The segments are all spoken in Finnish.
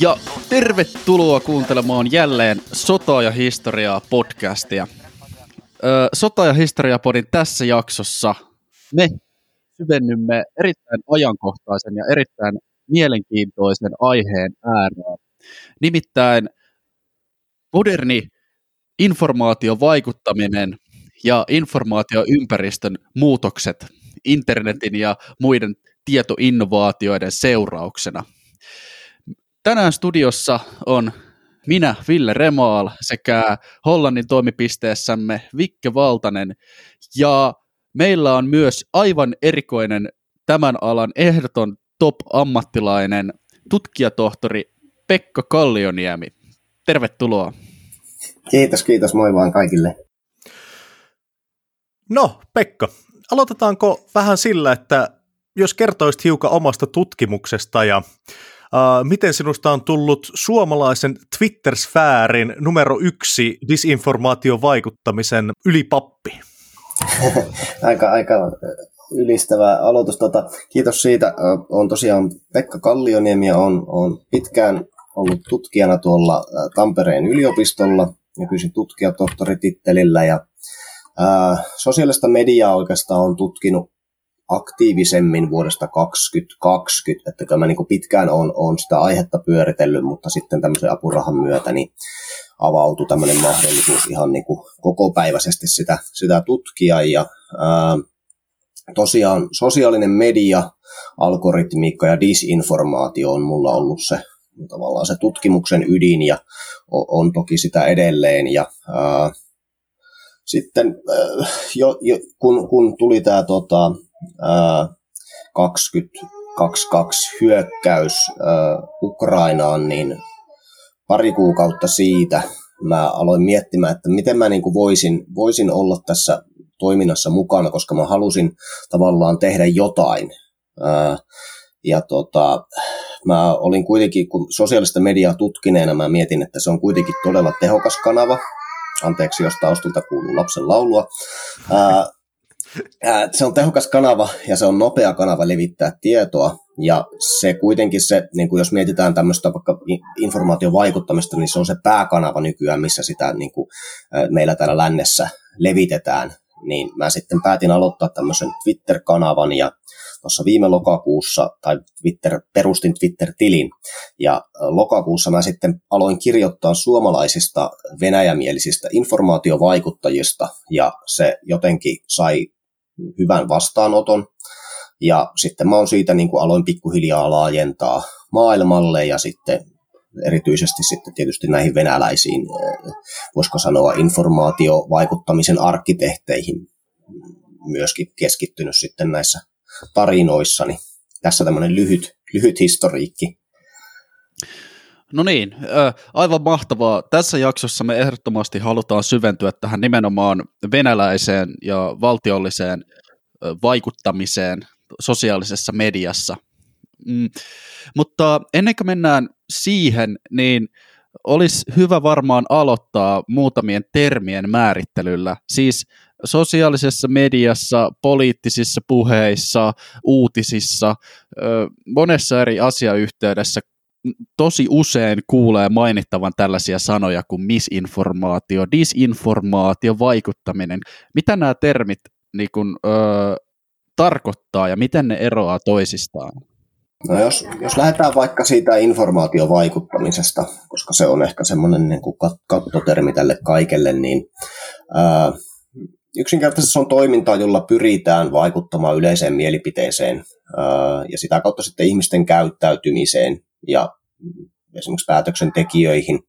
Ja tervetuloa kuuntelemaan jälleen Sota ja historiaa podcastia. Sota ja historiaa podin tässä jaksossa me syvennymme erittäin ajankohtaisen ja erittäin mielenkiintoisen aiheen ääreen. Nimittäin moderni informaatiovaikuttaminen ja informaatioympäristön muutokset internetin ja muiden tietoinnovaatioiden seurauksena. Tänään studiossa on minä, Ville Remaal, sekä Hollannin toimipisteessämme Vikke Valtanen, ja meillä on myös aivan erikoinen tämän alan ehdoton top-ammattilainen tutkijatohtori Pekka Kallioniemi. Tervetuloa. Kiitos, kiitos. Moi vaan kaikille. No, Pekka, aloitetaanko vähän sillä, että jos kertoisit hiukan omasta tutkimuksesta ja Uh, miten sinusta on tullut suomalaisen Twitter-sfäärin numero yksi disinformaation vaikuttamisen ylipappi? aika, aika ylistävä aloitus. Tota, kiitos siitä. On tosiaan Pekka Kallioniemi ja on, on pitkään ollut tutkijana tuolla Tampereen yliopistolla, nykyisin tutkijatohtoritittelillä ja ää, sosiaalista mediaa oikeastaan on tutkinut aktiivisemmin vuodesta 2020, että kyllä mä niin pitkään on, on sitä aihetta pyöritellyt, mutta sitten tämmöisen apurahan myötä niin avautui tämmöinen mahdollisuus ihan niin kuin kokopäiväisesti sitä, sitä tutkia. Ja ää, tosiaan sosiaalinen media, algoritmiikka ja disinformaatio on mulla ollut se tavallaan se tutkimuksen ydin ja on, toki sitä edelleen. Ja ää, sitten jo, jo, kun, kun tuli tämä tota, 2022 hyökkäys Ukrainaan, niin pari kuukautta siitä mä aloin miettimään, että miten mä niin voisin, voisin olla tässä toiminnassa mukana, koska mä halusin tavallaan tehdä jotain. Ja tota, mä olin kuitenkin, kun sosiaalista mediaa tutkineena, mä mietin, että se on kuitenkin todella tehokas kanava. Anteeksi, jos taustalta kuuluu lapsen laulua se on tehokas kanava ja se on nopea kanava levittää tietoa. Ja se kuitenkin se, niin kuin jos mietitään tämmöistä vaikka informaation vaikuttamista, niin se on se pääkanava nykyään, missä sitä niin kuin, meillä täällä lännessä levitetään. Niin mä sitten päätin aloittaa tämmöisen Twitter-kanavan ja tuossa viime lokakuussa, tai Twitter, perustin Twitter-tilin, ja lokakuussa mä sitten aloin kirjoittaa suomalaisista venäjämielisistä informaatiovaikuttajista, ja se jotenkin sai hyvän vastaanoton. Ja sitten mä oon siitä niin kuin aloin pikkuhiljaa laajentaa maailmalle ja sitten erityisesti sitten tietysti näihin venäläisiin, eh, voisiko sanoa informaatiovaikuttamisen arkkitehteihin myöskin keskittynyt sitten näissä tarinoissani. Tässä tämmöinen lyhyt, lyhyt historiikki. No niin, aivan mahtavaa. Tässä jaksossa me ehdottomasti halutaan syventyä tähän nimenomaan venäläiseen ja valtiolliseen vaikuttamiseen sosiaalisessa mediassa. Mm. Mutta ennen kuin mennään siihen, niin olisi hyvä varmaan aloittaa muutamien termien määrittelyllä. Siis sosiaalisessa mediassa, poliittisissa puheissa, uutisissa, monessa eri asiayhteydessä tosi usein kuulee mainittavan tällaisia sanoja kuin misinformaatio, disinformaatio, vaikuttaminen. Mitä nämä termit niin kun, ö, tarkoittaa ja miten ne eroaa toisistaan? No jos, jos lähdetään vaikka siitä informaatiovaikuttamisesta, koska se on ehkä semmoinen niin kuin kattotermi tälle kaikelle, niin ää, yksinkertaisesti se on toimintaa, jolla pyritään vaikuttamaan yleiseen mielipiteeseen ja sitä kautta sitten ihmisten käyttäytymiseen ja esimerkiksi päätöksentekijöihin.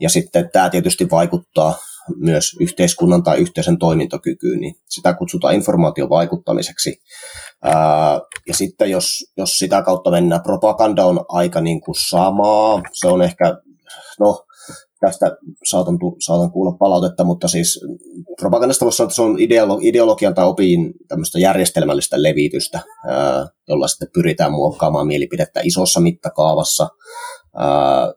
Ja sitten tämä tietysti vaikuttaa myös yhteiskunnan tai yhteisön toimintokykyyn, niin sitä kutsutaan informaation vaikuttamiseksi. ja sitten jos, jos sitä kautta mennään, propaganda on aika niin kuin samaa, se on ehkä, no tästä saatan, saatan kuulla palautetta, mutta siis propagandasta voisi sanoa, että se on ideolo- ideologian tai opin tämmöistä järjestelmällistä levitystä, ää, jolla sitten pyritään muokkaamaan mielipidettä isossa mittakaavassa. Ää,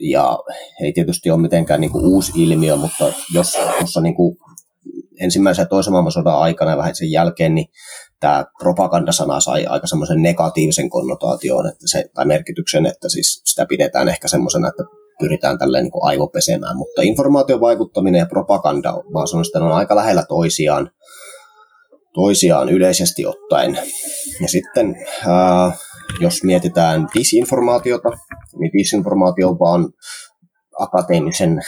ja ei tietysti ole mitenkään niin kuin uusi ilmiö, mutta jos tuossa niin kuin ensimmäisen ja toisen maailmansodan aikana ja vähän sen jälkeen, niin tämä propagandasana sai aika semmoisen negatiivisen konnotaation että se, tai merkityksen, että siis sitä pidetään ehkä semmoisena, että pyritään tälleen niin aivopesemään, mutta informaation vaikuttaminen ja propaganda, vaan sanoisin, on aika lähellä toisiaan, toisiaan yleisesti ottaen. Ja sitten ää, jos mietitään disinformaatiota, niin disinformaatio on vaan akateemisen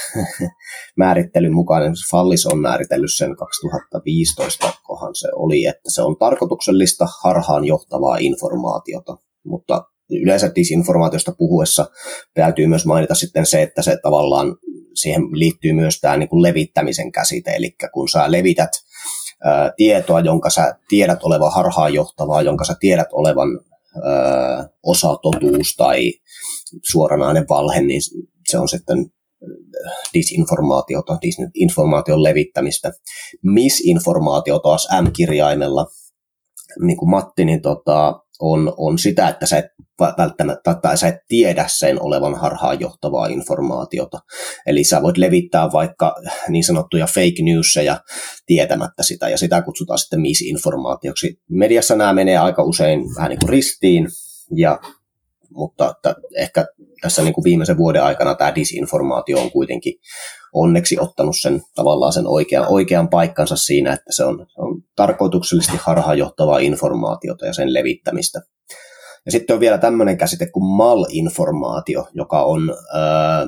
määrittelyn mukaan, Fallis on määritellyt sen 2015, kohan se oli, että se on tarkoituksellista harhaan johtavaa informaatiota, mutta yleensä disinformaatiosta puhuessa täytyy myös mainita sitten se, että se tavallaan siihen liittyy myös tämä niin kuin levittämisen käsite, eli kun sä levität ää, tietoa, jonka sä tiedät olevan harhaanjohtavaa, jonka sä tiedät olevan ää, osa totuus tai suoranainen valhe, niin se on sitten disinformaatiota, disinformaation levittämistä. Misinformaatio taas M-kirjaimella, niin kuin Matti, niin tota, on, on sitä, että sä et välttämättä, tai sä et tiedä sen olevan harhaanjohtavaa informaatiota. Eli sä voit levittää vaikka niin sanottuja fake newsseja tietämättä sitä, ja sitä kutsutaan sitten misinformaatioksi. Mediassa nämä menee aika usein vähän niin kuin ristiin, ja mutta että ehkä tässä niin kuin viimeisen vuoden aikana tämä disinformaatio on kuitenkin onneksi ottanut sen tavallaan sen oikean, oikean paikkansa siinä, että se on, on tarkoituksellisesti harhaanjohtavaa informaatiota ja sen levittämistä. Ja sitten on vielä tämmöinen käsite kuin malinformaatio, joka on ää,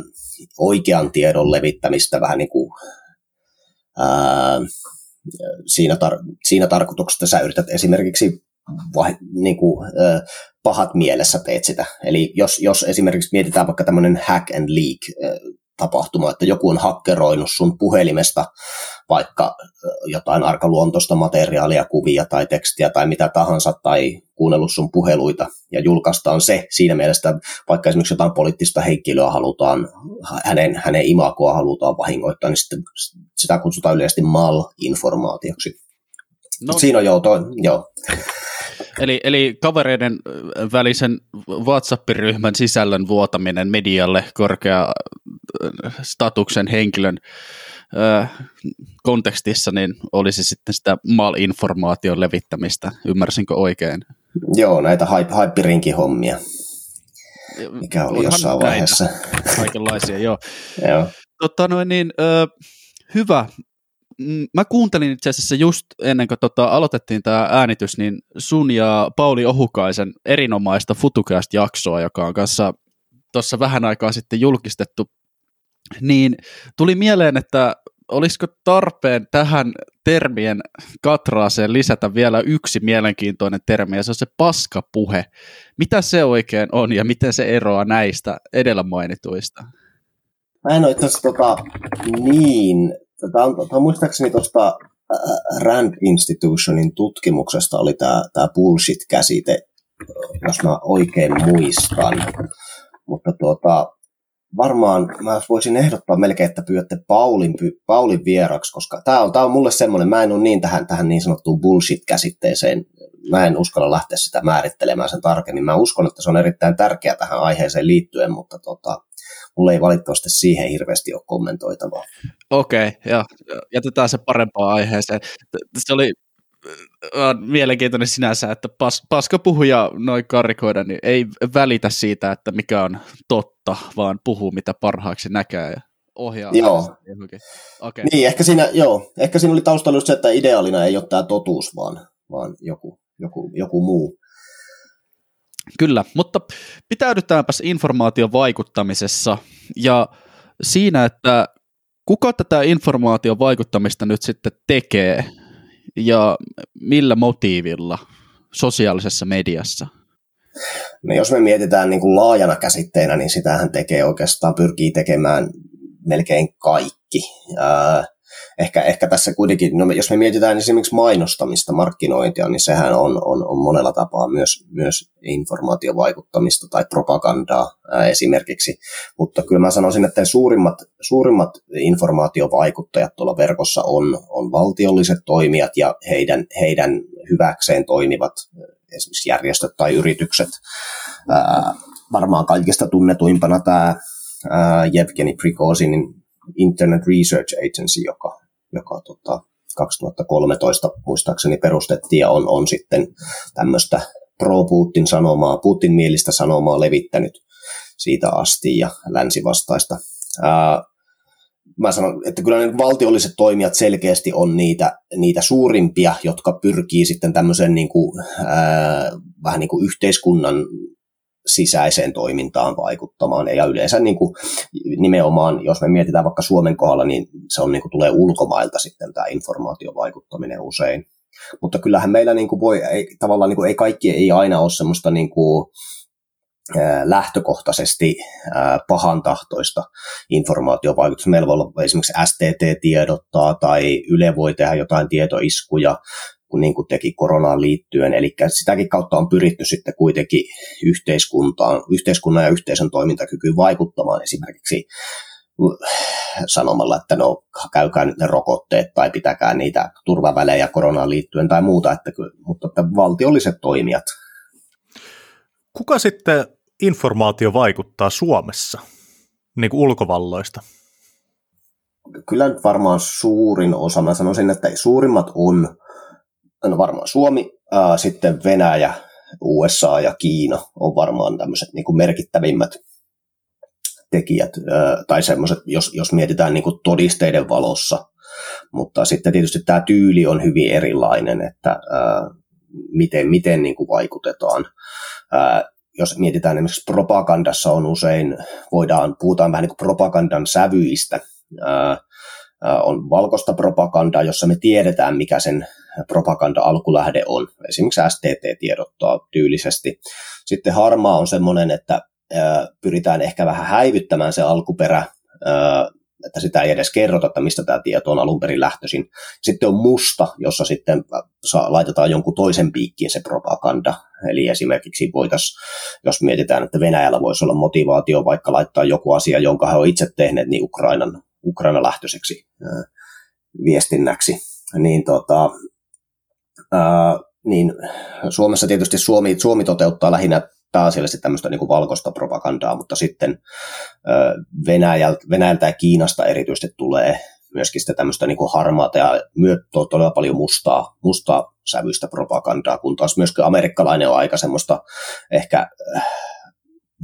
oikean tiedon levittämistä vähän niin kuin ää, siinä, tar- siinä tarkoituksessa, että sä yrität esimerkiksi vai, niin kuin, äh, pahat mielessä teet sitä. Eli jos, jos esimerkiksi mietitään vaikka tämmöinen hack and leak äh, tapahtuma, että joku on hakkeroinut sun puhelimesta vaikka jotain arkaluontoista materiaalia, kuvia tai tekstiä tai mitä tahansa, tai kuunnellut sun puheluita ja julkaistaan se siinä mielessä, vaikka esimerkiksi jotain poliittista henkilöä halutaan, hänen, hänen imakoa halutaan vahingoittaa, niin sitten sitä kutsutaan yleisesti mal-informaatioksi. No. Siinä on joo, toi, joo. Eli, eli kavereiden välisen WhatsApp-ryhmän sisällön vuotaminen medialle korkea statuksen henkilön ö, kontekstissa, niin olisi sitten sitä malinformaation levittämistä. Ymmärsinkö oikein? Joo, näitä hype, hommia mikä oli jossain vaiheessa. Kaikenlaisia, joo. joo. Totta noin, niin, ö, hyvä. Mm, mä kuuntelin itse asiassa just ennen kuin tota, aloitettiin tämä äänitys, niin sun ja Pauli Ohukaisen erinomaista Futucast-jaksoa, joka on kanssa tuossa vähän aikaa sitten julkistettu, niin tuli mieleen, että olisiko tarpeen tähän termien katraaseen lisätä vielä yksi mielenkiintoinen termi, ja se on se paskapuhe. Mitä se oikein on, ja miten se eroaa näistä edellä mainituista? Mä en ole tota, niin Tämä on, tämä on muistaakseni tuosta Rand Institutionin tutkimuksesta oli tämä, tämä bullshit-käsite, jos mä oikein muistan. Mutta tuota, varmaan mä voisin ehdottaa melkein, että pyydätte Paulin, Paulin vieraksi, koska tämä on, tämä on mulle semmoinen, mä en ole niin tähän, tähän niin sanottuun bullshit-käsitteeseen, mä en uskalla lähteä sitä määrittelemään sen tarkemmin. Mä uskon, että se on erittäin tärkeä tähän aiheeseen liittyen, mutta tota, mulla ei valitettavasti siihen hirveästi ole kommentoitavaa. Okei, okay, ja jätetään se parempaan aiheeseen. Se oli äh, mielenkiintoinen sinänsä, että pas, paska puhuja noin karikoida, niin ei välitä siitä, että mikä on totta, vaan puhuu mitä parhaaksi näkee ja ohjaa. Joo. Okay. Niin, ehkä siinä, joo, ehkä siinä oli taustalla just se, että ideaalina ei ole tämä totuus, vaan, vaan joku, joku, joku muu. Kyllä, mutta pitäydytäänpäs informaation vaikuttamisessa ja siinä, että kuka tätä informaation vaikuttamista nyt sitten tekee ja millä motiivilla sosiaalisessa mediassa? No jos me mietitään niin kuin laajana käsitteenä, niin sitähän tekee oikeastaan, pyrkii tekemään melkein kaikki ehkä, ehkä tässä kuitenkin, no jos me mietitään esimerkiksi mainostamista, markkinointia, niin sehän on, on, on monella tapaa myös, myös informaatiovaikuttamista tai propagandaa ää, esimerkiksi. Mutta kyllä mä sanoisin, että suurimmat, suurimmat informaatiovaikuttajat tuolla verkossa on, on valtiolliset toimijat ja heidän, heidän hyväkseen toimivat esimerkiksi järjestöt tai yritykset. Ää, varmaan kaikista tunnetuimpana tämä Jevgeni Prigozinin Internet Research Agency, joka, joka tota, 2013 muistaakseni perustettiin ja on, on sitten tämmöistä pro-Putin sanomaa, Putin mielistä sanomaa levittänyt siitä asti ja länsivastaista. Ää, mä sanon, että kyllä ne valtiolliset toimijat selkeästi on niitä, niitä suurimpia, jotka pyrkii sitten tämmöisen niin kuin, ää, vähän niin kuin yhteiskunnan sisäiseen toimintaan vaikuttamaan. Ja yleensä niin kuin, nimenomaan, jos me mietitään vaikka Suomen kohdalla, niin se on, niin kuin, tulee ulkomailta sitten tämä informaatiovaikuttaminen usein. Mutta kyllähän meillä niin kuin voi, ei, tavallaan niin kuin, ei kaikki ei aina ole semmoista niin kuin, lähtökohtaisesti pahan tahtoista informaatiovaikutusta. Meillä voi olla esimerkiksi STT tiedottaa tai Yle voi tehdä jotain tietoiskuja, kun niin kuin teki koronaan liittyen. Eli sitäkin kautta on pyritty sitten kuitenkin yhteiskuntaan, yhteiskunnan ja yhteisön toimintakykyyn vaikuttamaan esimerkiksi sanomalla, että no käykää nyt ne rokotteet tai pitäkää niitä turvavälejä koronaan liittyen tai muuta, että, mutta että valtiolliset toimijat Kuka sitten informaatio vaikuttaa Suomessa, niin kuin ulkovalloista? Kyllä nyt varmaan suurin osa, mä sanoisin, että suurimmat on, no varmaan Suomi, ää, sitten Venäjä, USA ja Kiina on varmaan tämmöiset niin kuin merkittävimmät tekijät, ää, tai semmoiset, jos, jos mietitään niin kuin todisteiden valossa, mutta sitten tietysti tämä tyyli on hyvin erilainen, että ää, miten, miten niin kuin vaikutetaan jos mietitään esimerkiksi propagandassa on usein, voidaan, puhutaan vähän niin kuin propagandan sävyistä, on valkoista propagandaa, jossa me tiedetään, mikä sen propaganda-alkulähde on. Esimerkiksi STT tiedottaa tyylisesti. Sitten harmaa on semmoinen, että pyritään ehkä vähän häivyttämään se alkuperä että sitä ei edes kerrota, että mistä tämä tieto on alun perin lähtöisin. Sitten on musta, jossa sitten laitetaan jonkun toisen piikkiin se propaganda. Eli esimerkiksi voitaisiin, jos mietitään, että Venäjällä voisi olla motivaatio vaikka laittaa joku asia, jonka he ovat itse tehneet, niin Ukrainan, Ukraina-lähtöiseksi ää, viestinnäksi. Niin, tota, niin Suomessa tietysti Suomi, Suomi toteuttaa lähinnä pääasiallisesti tämmöistä niin kuin valkoista propagandaa, mutta sitten Venäjältä, Venäjältä ja Kiinasta erityisesti tulee myöskin sitä tämmöistä niin kuin harmaata ja myö, todella paljon mustaa, mustaa sävyistä propagandaa, kun taas myöskin amerikkalainen on aika semmoista ehkä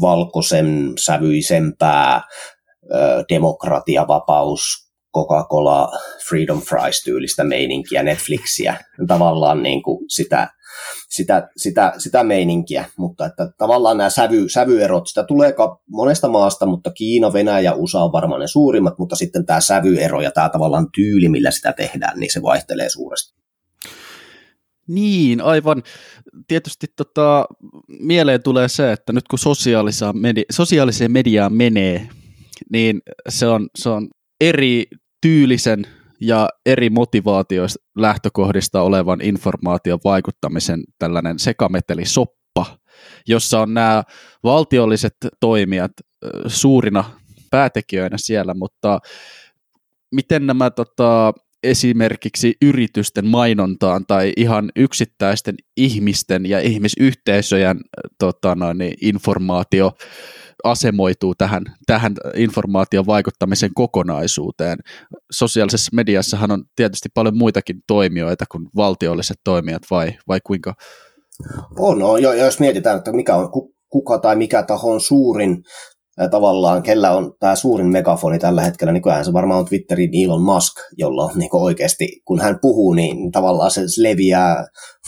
valkoisen sävyisempää demokratia, vapaus, Coca-Cola, Freedom Fries tyylistä meininkiä, Netflixiä, tavallaan niin kuin sitä sitä, sitä, sitä meininkiä, mutta että tavallaan nämä sävy, sävyerot, sitä tulee monesta maasta, mutta Kiina, Venäjä USA on varmaan ne suurimmat, mutta sitten tämä sävyero ja tämä tavallaan tyyli, millä sitä tehdään, niin se vaihtelee suuresti. Niin, aivan. Tietysti tota, mieleen tulee se, että nyt kun media, sosiaaliseen mediaan menee, niin se on, se on eri tyylisen ja eri motivaatioista lähtökohdista olevan informaation vaikuttamisen tällainen sekametelisoppa, jossa on nämä valtiolliset toimijat suurina päätekijöinä siellä, mutta miten nämä tota, esimerkiksi yritysten mainontaan tai ihan yksittäisten ihmisten ja ihmisyhteisöjen tota, noin, informaatio asemoituu tähän, tähän informaation vaikuttamisen kokonaisuuteen. Sosiaalisessa mediassahan on tietysti paljon muitakin toimijoita kuin valtiolliset toimijat, vai, vai kuinka? On, no, jos mietitään, että mikä on, kuka tai mikä taho on suurin tavallaan, kellä on tämä suurin megafoni tällä hetkellä, niin kyllähän se varmaan on Twitterin Elon Musk, jolla on niin oikeasti, kun hän puhuu, niin tavallaan se leviää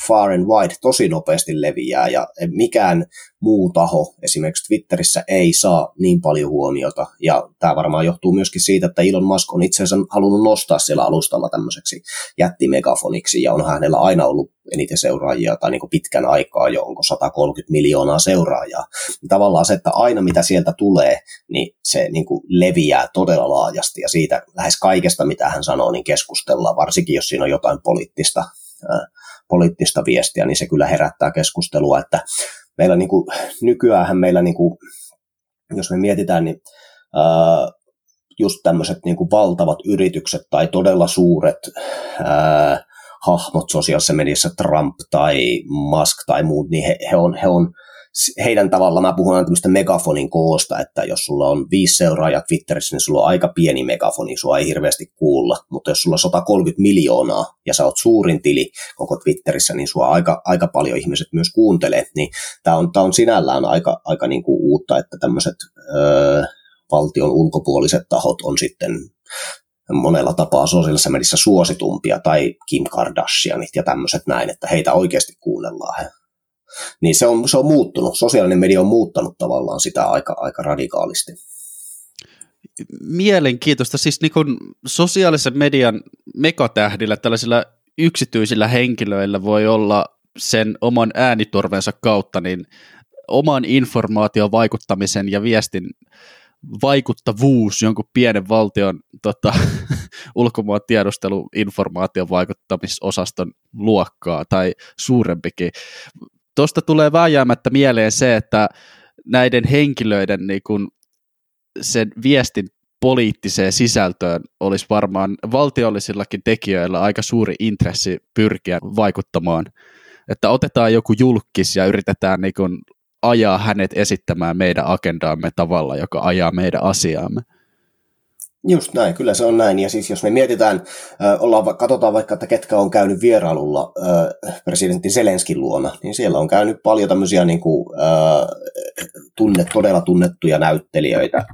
far and wide, tosi nopeasti leviää, ja mikään muu taho esimerkiksi Twitterissä ei saa niin paljon huomiota, ja tämä varmaan johtuu myöskin siitä, että Elon Musk on itse asiassa halunnut nostaa siellä alustalla tämmöiseksi jättimegafoniksi, ja on hänellä aina ollut eniten seuraajia, tai niin pitkän aikaa jo, onko 130 miljoonaa seuraajaa. Tavallaan se, että aina mitä sieltä tulee, niin se niin kuin leviää todella laajasti, ja siitä lähes kaikesta, mitä hän sanoo, niin keskustellaan, varsinkin jos siinä on jotain poliittista, poliittista viestiä, niin se kyllä herättää keskustelua, että meillä niin kuin, nykyään meillä, niin kuin, jos me mietitään, niin ää, just tämmöiset niin valtavat yritykset tai todella suuret ää, hahmot sosiaalisessa mediassa, Trump tai Musk tai muut, niin he, he, on, he on heidän tavalla, mä puhun tämmöistä megafonin koosta, että jos sulla on viisi seuraajaa Twitterissä, niin sulla on aika pieni megafoni, sua ei hirveästi kuulla, mutta jos sulla on 130 miljoonaa ja sä oot suurin tili koko Twitterissä, niin sua aika, aika paljon ihmiset myös kuuntelee, niin tämä on, tää on sinällään aika, aika niinku uutta, että tämmöiset valtion ulkopuoliset tahot on sitten monella tapaa sosiaalisessa mediassa suositumpia, tai Kim Kardashianit ja tämmöiset näin, että heitä oikeasti kuunnellaan. Niin se on, se on muuttunut, sosiaalinen media on muuttanut tavallaan sitä aika, aika radikaalisti. Mielenkiintoista, siis niin kun sosiaalisen median megatähdillä, tällaisilla yksityisillä henkilöillä voi olla sen oman äänitorvensa kautta niin oman informaation vaikuttamisen ja viestin vaikuttavuus jonkun pienen valtion tota, ulkomaan tiedusteluinformaation vaikuttamisosaston luokkaa tai suurempikin. Tuosta tulee vääjäämättä mieleen se, että näiden henkilöiden niin kun, sen viestin poliittiseen sisältöön olisi varmaan valtiollisillakin tekijöillä aika suuri intressi pyrkiä vaikuttamaan. Että otetaan joku julkis ja yritetään niin kun ajaa hänet esittämään meidän agendaamme tavalla, joka ajaa meidän asiaamme. Just näin, kyllä se on näin. Ja siis jos me mietitään, ollaan, katsotaan vaikka, että ketkä on käynyt vierailulla presidentti Zelenskin luona, niin siellä on käynyt paljon tämmöisiä niin kuin, tunne, todella tunnettuja näyttelijöitä.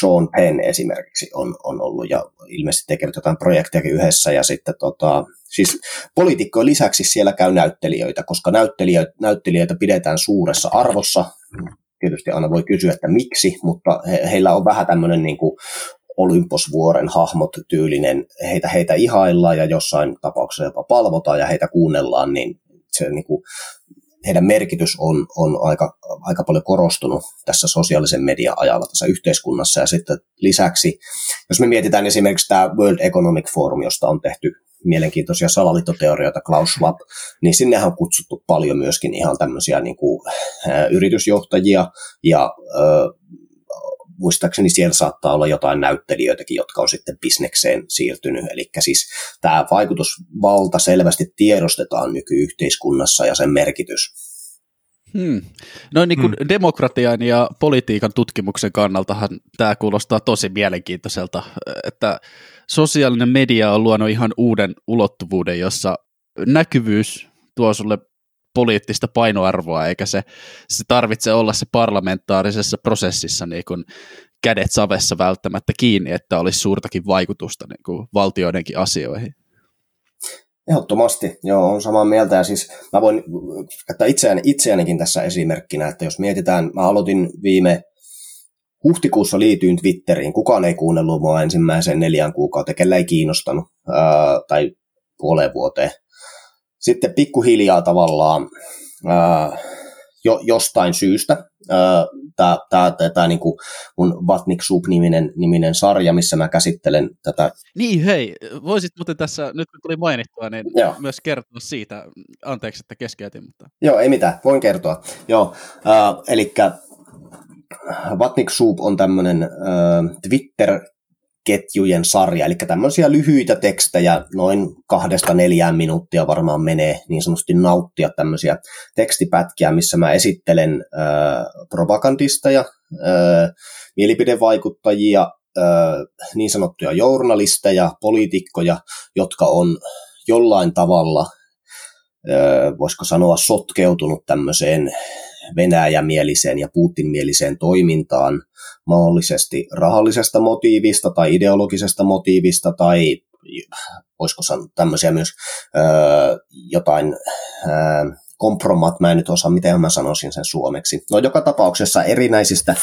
Sean Penn esimerkiksi on, on ollut ja ilmeisesti tekevät jotain projekteja yhdessä ja sitten tota, siis poliitikkojen lisäksi siellä käy näyttelijöitä, koska näyttelijöitä, näyttelijöitä pidetään suuressa arvossa. Tietysti aina voi kysyä, että miksi, mutta he, heillä on vähän tämmöinen niin kuin Olymposvuoren hahmot tyylinen, heitä, heitä ihaillaan ja jossain tapauksessa jopa palvotaan ja heitä kuunnellaan, niin se niin kuin, heidän merkitys on, on aika, aika paljon korostunut tässä sosiaalisen median ajalla tässä yhteiskunnassa. Ja sitten lisäksi, jos me mietitään esimerkiksi tämä World Economic Forum, josta on tehty mielenkiintoisia salaliittoteorioita, Klaus Schwab, niin sinnehän on kutsuttu paljon myöskin ihan tämmöisiä niin kuin, ä, yritysjohtajia ja ä, muistaakseni siellä saattaa olla jotain näyttelijöitäkin, jotka on sitten bisnekseen siirtynyt. Eli siis tämä vaikutusvalta selvästi tiedostetaan nykyyhteiskunnassa ja sen merkitys. Hmm. Noin niin kuin hmm. demokratian ja politiikan tutkimuksen kannaltahan tämä kuulostaa tosi mielenkiintoiselta, että sosiaalinen media on luonut ihan uuden ulottuvuuden, jossa näkyvyys tuo sulle poliittista painoarvoa, eikä se, se tarvitse olla se parlamentaarisessa prosessissa niin kuin kädet savessa välttämättä kiinni, että olisi suurtakin vaikutusta niin kuin valtioidenkin asioihin. Ehdottomasti, joo, on samaa mieltä. Ja siis mä voin käyttää itseäni, itseänikin tässä esimerkkinä, että jos mietitään, mä aloitin viime huhtikuussa liityin Twitteriin, kukaan ei kuunnellut mua ensimmäisen neljän kuukautta, kellä ei kiinnostanut, ää, tai puoleen vuoteen. Sitten pikkuhiljaa tavallaan ää, jo, jostain syystä tämä, tämä, niin kuin mun Vatnik Sub-niminen niminen sarja, missä mä käsittelen tätä. Niin, hei, voisit muuten tässä, nyt kun tuli mainittua, niin Joo. myös kertoa siitä. Anteeksi, että keskeytin, mutta... Joo, ei mitään, voin kertoa. Joo, äh, eli Vatnik Soup on tämmöinen äh, Twitter ketjujen sarja, eli tämmöisiä lyhyitä tekstejä, noin kahdesta neljään minuuttia varmaan menee niin sanotusti nauttia tämmöisiä tekstipätkiä, missä mä esittelen äh, propagandisteja, äh, mielipidevaikuttajia, äh, niin sanottuja journalisteja, poliitikkoja, jotka on jollain tavalla, äh, voisiko sanoa, sotkeutunut tämmöiseen Venäjämieliseen ja Putin-mieliseen toimintaan mahdollisesti rahallisesta motiivista tai ideologisesta motiivista tai voisiko sanoa tämmöisiä myös ö, jotain ö, kompromat, mä en nyt osaa, miten mä sanoisin sen suomeksi. No joka tapauksessa erinäisistä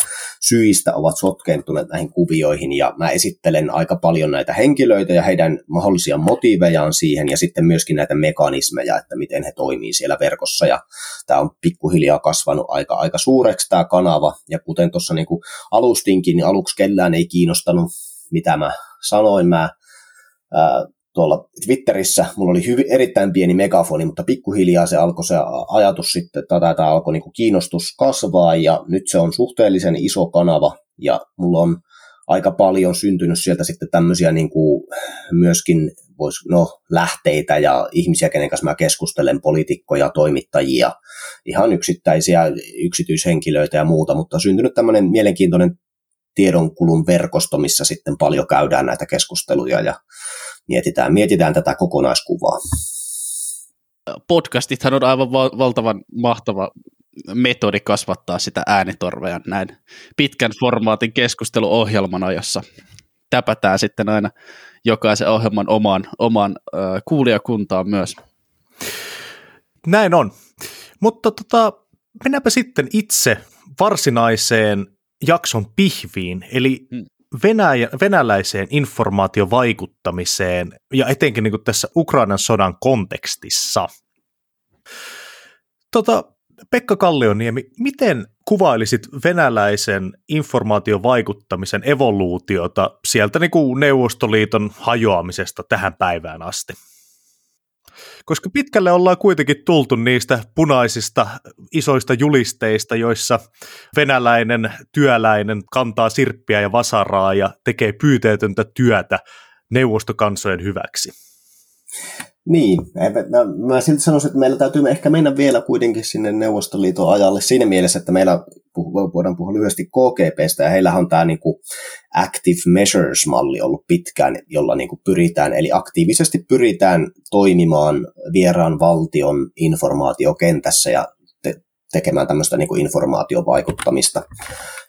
syistä ovat sotkeentuneet näihin kuvioihin ja mä esittelen aika paljon näitä henkilöitä ja heidän mahdollisia motiivejaan siihen ja sitten myöskin näitä mekanismeja, että miten he toimii siellä verkossa. Ja tämä on pikkuhiljaa kasvanut aika, aika suureksi tämä kanava. Ja kuten tuossa niin alustinkin, niin aluksi kellään ei kiinnostanut mitä mä sanoin, mä tuolla Twitterissä, mulla oli hyvin, erittäin pieni megafoni, mutta pikkuhiljaa se alkoi se ajatus sitten, tai tämä alkoi niin kiinnostus kasvaa, ja nyt se on suhteellisen iso kanava, ja mulla on aika paljon syntynyt sieltä sitten tämmöisiä niin kuin myöskin vois, no, lähteitä ja ihmisiä, kenen kanssa mä keskustelen, poliitikkoja, toimittajia, ihan yksittäisiä yksityishenkilöitä ja muuta, mutta on syntynyt tämmöinen mielenkiintoinen tiedonkulun verkosto, missä sitten paljon käydään näitä keskusteluja ja mietitään, mietitään tätä kokonaiskuvaa. Podcastithan on aivan val- valtavan mahtava metodi kasvattaa sitä äänitorvea näin pitkän formaatin keskusteluohjelmana, jossa täpätään sitten aina jokaisen ohjelman oman, oman äh, kuulijakuntaan myös. Näin on. Mutta tota, mennäänpä sitten itse varsinaiseen jakson pihviin, eli hmm. Venäjä, venäläiseen informaatiovaikuttamiseen ja etenkin niin kuin tässä Ukrainan sodan kontekstissa. Tota, Pekka Kallioniemi, miten kuvailisit venäläisen informaatiovaikuttamisen evoluutiota sieltä niin kuin Neuvostoliiton hajoamisesta tähän päivään asti? Koska pitkälle ollaan kuitenkin tultu niistä punaisista isoista julisteista, joissa venäläinen työläinen kantaa sirppiä ja vasaraa ja tekee pyyteetöntä työtä neuvostokansojen hyväksi. Niin, mä, mä silti sanoisin, että meillä täytyy ehkä mennä vielä kuitenkin sinne Neuvostoliiton ajalle siinä mielessä, että meillä voidaan puhua lyhyesti KGPstä, ja heillä on tämä niinku Active Measures-malli ollut pitkään, jolla niinku pyritään, eli aktiivisesti pyritään toimimaan vieraan valtion informaatiokentässä ja te- tekemään tämmöistä niinku informaatiovaikuttamista.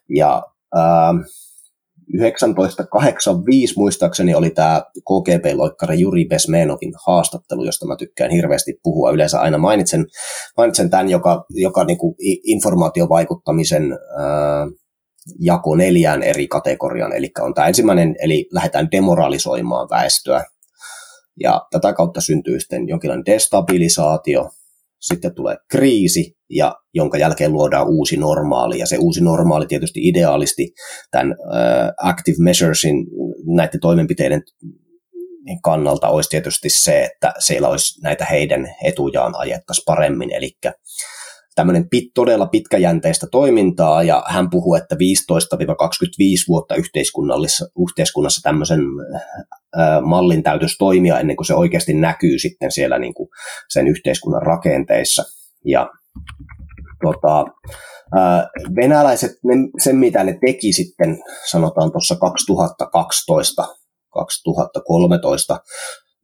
Ja ää, 1985 muistaakseni oli tämä KGB-loikkari Juri Besmenovin haastattelu, josta mä tykkään hirveästi puhua. Yleensä aina mainitsen, mainitsen tämän, joka, joka niin kuin informaatiovaikuttamisen ää, jako neljään eri kategoriaan. Eli on tämä ensimmäinen, eli lähdetään demoralisoimaan väestöä. Ja tätä kautta syntyy sitten jonkinlainen destabilisaatio, sitten tulee kriisi, ja jonka jälkeen luodaan uusi normaali. Ja se uusi normaali tietysti ideaalisti tämän uh, active measuresin, näiden toimenpiteiden kannalta olisi tietysti se, että siellä olisi näitä heidän etujaan ajettaisiin paremmin. Eli tämmöinen pit, todella pitkäjänteistä toimintaa, ja hän puhuu, että 15-25 vuotta yhteiskunnassa, yhteiskunnassa tämmöisen ää, mallin täytyisi toimia ennen kuin se oikeasti näkyy sitten siellä niin kuin sen yhteiskunnan rakenteissa. Ja tota, ää, venäläiset, ne, sen mitä ne teki sitten, sanotaan tuossa 2012 2013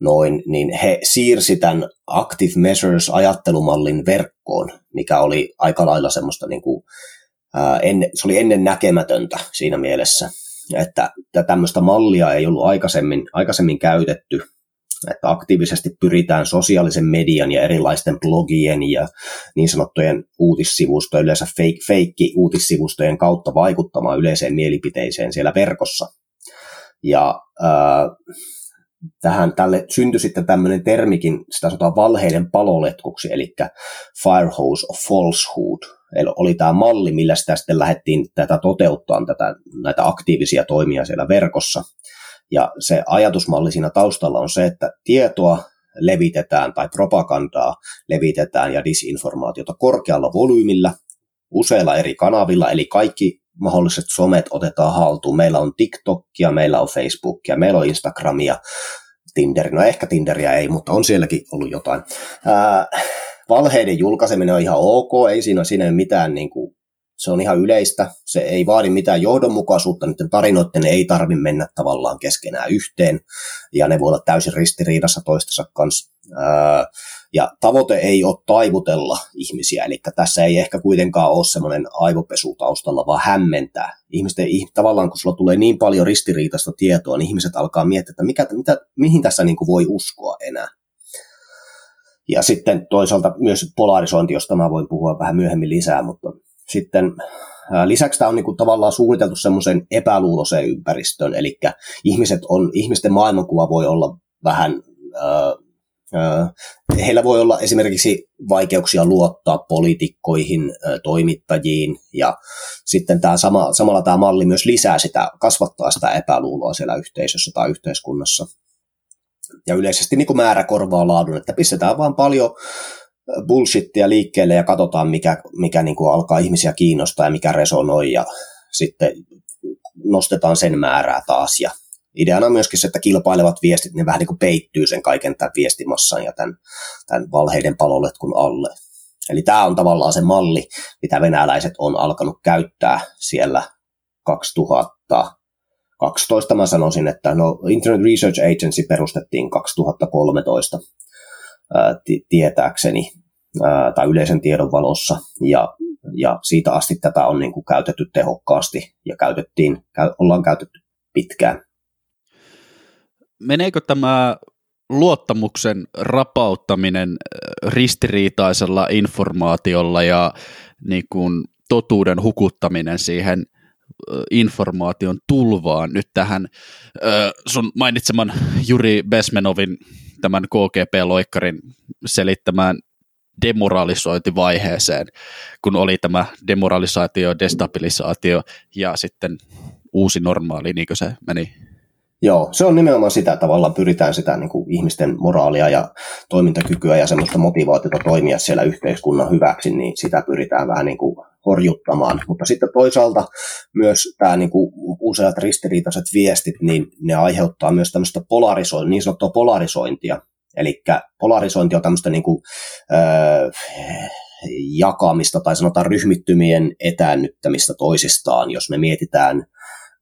noin, niin he siirsi tämän Active Measures-ajattelumallin verkkoon, mikä oli aika lailla semmoista, niin kuin, ää, en, se oli ennen näkemätöntä siinä mielessä, että tämmöistä mallia ei ollut aikaisemmin, aikaisemmin käytetty, että aktiivisesti pyritään sosiaalisen median ja erilaisten blogien ja niin sanottujen uutissivustojen, yleensä fake, uutissivustojen kautta vaikuttamaan yleiseen mielipiteeseen siellä verkossa. Ja ää, tähän tälle syntyi sitten tämmöinen termikin, sitä sanotaan valheiden paloletkuksi, eli firehose of falsehood. Eli oli tämä malli, millä sitä sitten lähdettiin tätä toteuttaa, tätä, näitä aktiivisia toimia siellä verkossa. Ja se ajatusmalli siinä taustalla on se, että tietoa levitetään tai propagandaa levitetään ja disinformaatiota korkealla volyymilla, useilla eri kanavilla, eli kaikki mahdolliset somet otetaan haltuun. Meillä on TikTokia, meillä on Facebookia, meillä on Instagramia, Tinder, no ehkä Tinderia ei, mutta on sielläkin ollut jotain. Ää, valheiden julkaiseminen on ihan ok, ei siinä, siinä ole mitään niin kuin, se on ihan yleistä, se ei vaadi mitään johdonmukaisuutta, niiden tarinoiden ei tarvi mennä tavallaan keskenään yhteen, ja ne voi olla täysin ristiriidassa toistensa kanssa. Ää, ja tavoite ei ole taivutella ihmisiä, eli tässä ei ehkä kuitenkaan ole semmoinen aivopesu taustalla, vaan hämmentää. Ihmisten, tavallaan kun sulla tulee niin paljon ristiriitaista tietoa, niin ihmiset alkaa miettiä, että mikä, mitä, mihin tässä niin kuin voi uskoa enää. Ja sitten toisaalta myös polarisointi, josta mä voin puhua vähän myöhemmin lisää, mutta sitten Lisäksi tämä on niin kuin tavallaan suunniteltu semmoisen epäluuloiseen ympäristöön, eli ihmiset on, ihmisten maailmankuva voi olla vähän äh, Heillä voi olla esimerkiksi vaikeuksia luottaa poliitikkoihin, toimittajiin ja sitten tämä sama, samalla tämä malli myös lisää sitä, kasvattaa sitä epäluuloa siellä yhteisössä tai yhteiskunnassa. Ja yleisesti niin kuin määrä korvaa laadun, että pistetään vaan paljon bullshittia liikkeelle ja katsotaan, mikä, mikä niin kuin alkaa ihmisiä kiinnostaa ja mikä resonoi ja sitten nostetaan sen määrää taas ja ideana on myöskin se, että kilpailevat viestit, ne vähän niin kuin peittyy sen kaiken tämän viestimassan ja tämän, tämän valheiden paloletkun alle. Eli tämä on tavallaan se malli, mitä venäläiset on alkanut käyttää siellä 2012. Mä sanoisin, että no Internet Research Agency perustettiin 2013 ää, tietääkseni ää, tai yleisen tiedon valossa, ja, ja siitä asti tätä on niin kuin käytetty tehokkaasti ja käytettiin, käy, ollaan käytetty pitkään. Meneekö tämä luottamuksen rapauttaminen ristiriitaisella informaatiolla ja niin kuin totuuden hukuttaminen siihen informaation tulvaan? Nyt tähän sun mainitseman Juri Besmenovin tämän KGP-loikkarin selittämään demoralisointivaiheeseen, kun oli tämä demoralisaatio, destabilisaatio ja sitten uusi normaali, niin kuin se meni Joo, se on nimenomaan sitä, että tavallaan pyritään sitä niin kuin ihmisten moraalia ja toimintakykyä ja semmoista motivaatiota toimia siellä yhteiskunnan hyväksi, niin sitä pyritään vähän niin kuin horjuttamaan. Mutta sitten toisaalta myös tämä niin kuin useat ristiriitaiset viestit, niin ne aiheuttaa myös tämmöistä polarisointia, niin sanottua polarisointia. Eli polarisointi on tämmöistä niin kuin, öö, jakamista tai sanotaan ryhmittymien etäännyttämistä toisistaan, jos me mietitään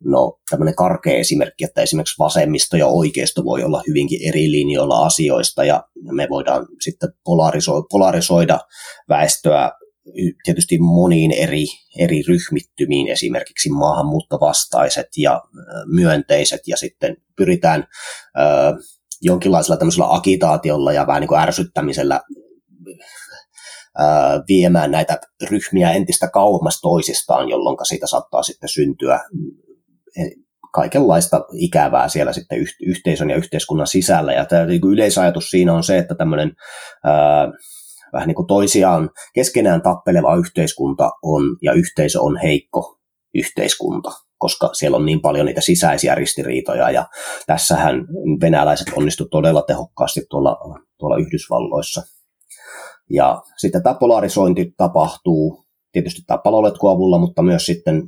No tämmöinen karkea esimerkki, että esimerkiksi vasemmisto ja oikeisto voi olla hyvinkin eri linjoilla asioista ja me voidaan sitten polariso- polarisoida väestöä tietysti moniin eri, eri ryhmittymiin, esimerkiksi maahanmuuttovastaiset ja myönteiset, ja sitten pyritään ö, jonkinlaisella tämmöisellä agitaatiolla ja vähän niin kuin ärsyttämisellä viemään näitä ryhmiä entistä kauemmas toisistaan, jolloin siitä saattaa sitten syntyä kaikenlaista ikävää siellä sitten yhteisön ja yhteiskunnan sisällä. Ja tämä niin yleisajatus siinä on se, että tämmöinen ää, vähän niin kuin toisiaan keskenään tappeleva yhteiskunta on ja yhteisö on heikko yhteiskunta, koska siellä on niin paljon niitä sisäisiä ristiriitoja ja tässähän venäläiset onnistuivat todella tehokkaasti tuolla, tuolla Yhdysvalloissa. Ja sitten tämä polarisointi tapahtuu tietysti tämä paloletkuavulla, mutta myös sitten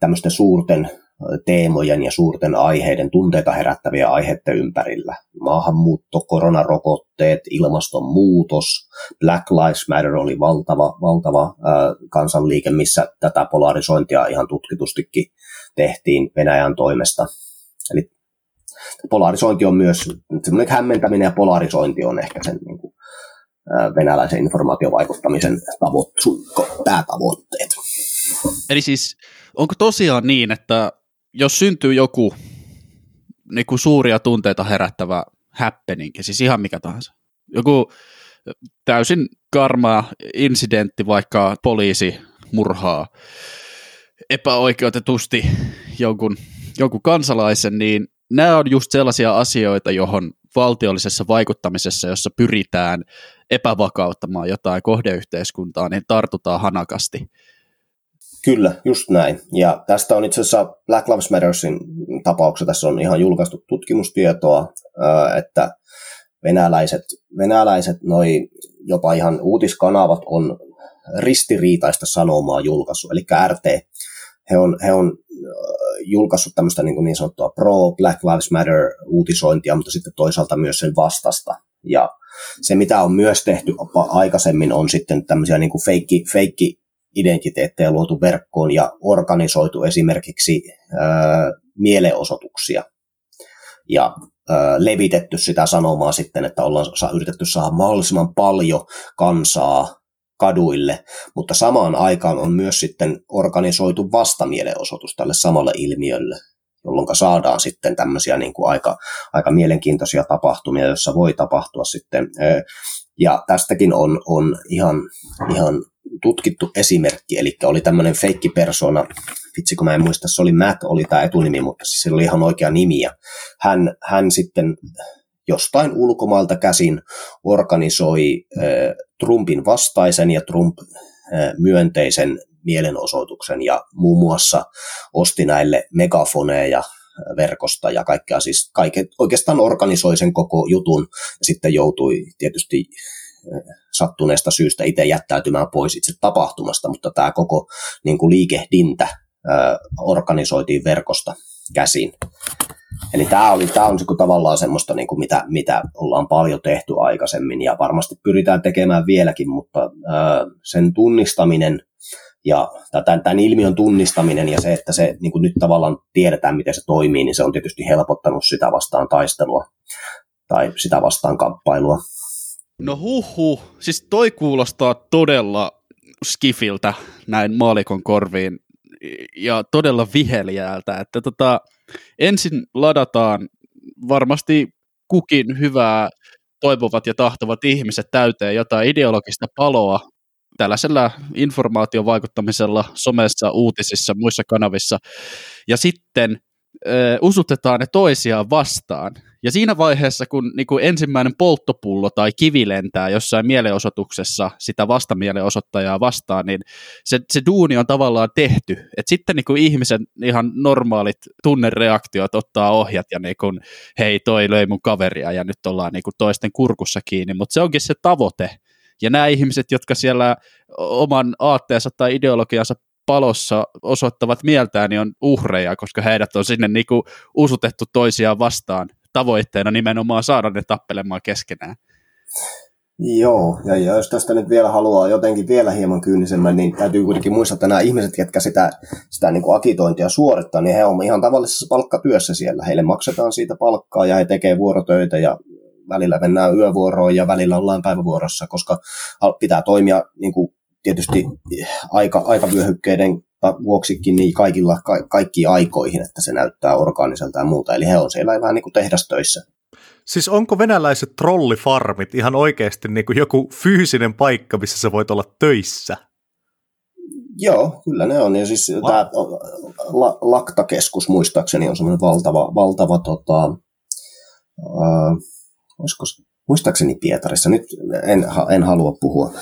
tämmöisten suurten teemojen ja suurten aiheiden, tunteita herättäviä aiheiden ympärillä. Maahanmuutto, koronarokotteet, ilmastonmuutos, Black Lives Matter oli valtava, valtava kansanliike, missä tätä polarisointia ihan tutkitustikin tehtiin Venäjän toimesta. Eli polarisointi on myös, semmoinen hämmentäminen ja polarisointi on ehkä sen niin kuin, venäläisen informaatiovaikuttamisen tavoit- päätavoitteet. Eli siis onko tosiaan niin, että jos syntyy joku niin kuin suuria tunteita herättävä happening, siis ihan mikä tahansa, joku täysin karmaa incidentti, vaikka poliisi murhaa epäoikeutetusti jonkun, jonkun kansalaisen, niin nämä on just sellaisia asioita, johon valtiollisessa vaikuttamisessa, jossa pyritään epävakauttamaan jotain kohdeyhteiskuntaa, niin tartutaan hanakasti. Kyllä, just näin. Ja tästä on itse asiassa Black Lives Mattersin tapauksessa, tässä on ihan julkaistu tutkimustietoa, että venäläiset, venäläiset noi jopa ihan uutiskanavat on ristiriitaista sanomaa julkaissut, eli RT. He on, he on julkaissut tämmöistä niin, niin sanottua pro-Black Lives Matter uutisointia, mutta sitten toisaalta myös sen vastasta. Ja se, mitä on myös tehty aikaisemmin, on sitten tämmöisiä niin kuin feikki, feikki identiteettejä luotu verkkoon ja organisoitu esimerkiksi ää, mielenosoituksia ja ää, levitetty sitä sanomaa sitten, että ollaan yritetty saada mahdollisimman paljon kansaa kaduille, mutta samaan aikaan on myös sitten organisoitu vastamielenosoitus tälle samalle ilmiölle, jolloin saadaan sitten tämmöisiä niin kuin aika, aika mielenkiintoisia tapahtumia, joissa voi tapahtua sitten. Ja tästäkin on, on ihan, ihan tutkittu esimerkki, eli oli tämmöinen feikki persona, vitsi kun mä en muista, se oli Matt, oli tämä etunimi, mutta siis se oli ihan oikea nimi, ja hän, hän sitten jostain ulkomailta käsin organisoi äh, Trumpin vastaisen ja Trump äh, myönteisen mielenosoituksen ja muun muassa osti näille megafoneja verkosta ja kaikkea, siis kaiket, oikeastaan organisoi sen koko jutun ja sitten joutui tietysti sattuneesta syystä itse jättäytymään pois itse tapahtumasta, mutta tämä koko niin kuin liikehdintä organisoitiin verkosta käsin. Eli tämä, oli, tämä on niin tavallaan semmoista, niin kuin mitä, mitä ollaan paljon tehty aikaisemmin ja varmasti pyritään tekemään vieläkin, mutta sen tunnistaminen ja tämän, tämän ilmiön tunnistaminen ja se, että se niin kuin nyt tavallaan tiedetään, miten se toimii, niin se on tietysti helpottanut sitä vastaan taistelua tai sitä vastaan kamppailua. No huhu, siis toi kuulostaa todella skifiltä näin maalikon korviin ja todella viheliäältä, että tota, ensin ladataan varmasti kukin hyvää toivovat ja tahtovat ihmiset täyteen jotain ideologista paloa tällaisella informaatiovaikuttamisella somessa, uutisissa, muissa kanavissa, ja sitten ö, usutetaan ne toisiaan vastaan. Ja siinä vaiheessa, kun niin kuin ensimmäinen polttopullo tai kivi lentää jossain mielenosoituksessa sitä vastamielenosoittajaa vastaan, niin se, se duuni on tavallaan tehty. Et sitten niin kuin ihmisen ihan normaalit tunnereaktiot ottaa ohjat ja niin kuin, hei toi löi mun kaveria ja nyt ollaan niin kuin toisten kurkussa kiinni, mutta se onkin se tavoite. Ja nämä ihmiset, jotka siellä oman aatteensa tai ideologiansa palossa osoittavat mieltään, niin on uhreja, koska heidät on sinne niin kuin usutettu toisiaan vastaan tavoitteena nimenomaan saada ne tappelemaan keskenään. Joo, ja jos tästä nyt vielä haluaa jotenkin vielä hieman kyynisemmän, niin täytyy kuitenkin muistaa, että nämä ihmiset, jotka sitä, sitä niin kuin akitointia suorittaa, niin he ovat ihan tavallisessa palkkatyössä siellä. Heille maksetaan siitä palkkaa ja he tekevät vuorotöitä ja välillä mennään yövuoroon ja välillä ollaan päivävuorossa, koska pitää toimia niin kuin tietysti aika, aikavyöhykkeiden vuoksikin niin kaikilla, ka, kaikkiin aikoihin, että se näyttää orgaaniselta ja muuta. Eli he on siellä vähän niin kuin tehdastöissä. Siis onko venäläiset trollifarmit ihan oikeasti niin kuin joku fyysinen paikka, missä sä voit olla töissä? Joo, kyllä ne on. Ja siis wow. tämä la, Laktakeskus muistaakseni on semmoinen valtava, valtava tota, äh, olisiko, muistaakseni Pietarissa. Nyt en, en halua puhua,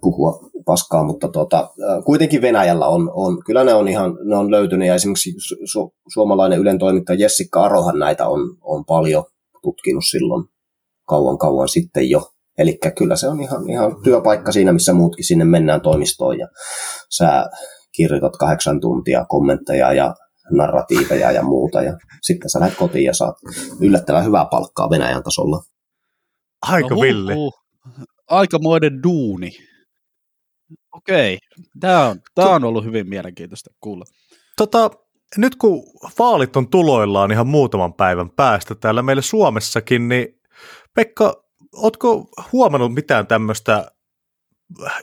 puhua paskaa, mutta tota, kuitenkin Venäjällä on, on, kyllä ne on ihan, ne on löytynyt ja esimerkiksi su, suomalainen Ylen toimittaja Jessica Arohan näitä on, on paljon tutkinut silloin kauan kauan sitten jo. Eli kyllä se on ihan, ihan työpaikka siinä, missä muutkin sinne mennään toimistoon ja sä kirjoitat kahdeksan tuntia kommentteja ja narratiiveja ja muuta ja sitten sä lähdet kotiin ja saat yllättävän hyvää palkkaa Venäjän tasolla. Aika no, villi. Aikamoinen duuni. Okei, tämä on, tämä on ollut hyvin mielenkiintoista kuulla. Tota, nyt kun vaalit on tuloillaan ihan muutaman päivän päästä täällä meillä Suomessakin, niin Pekka, ootko huomannut mitään tämmöistä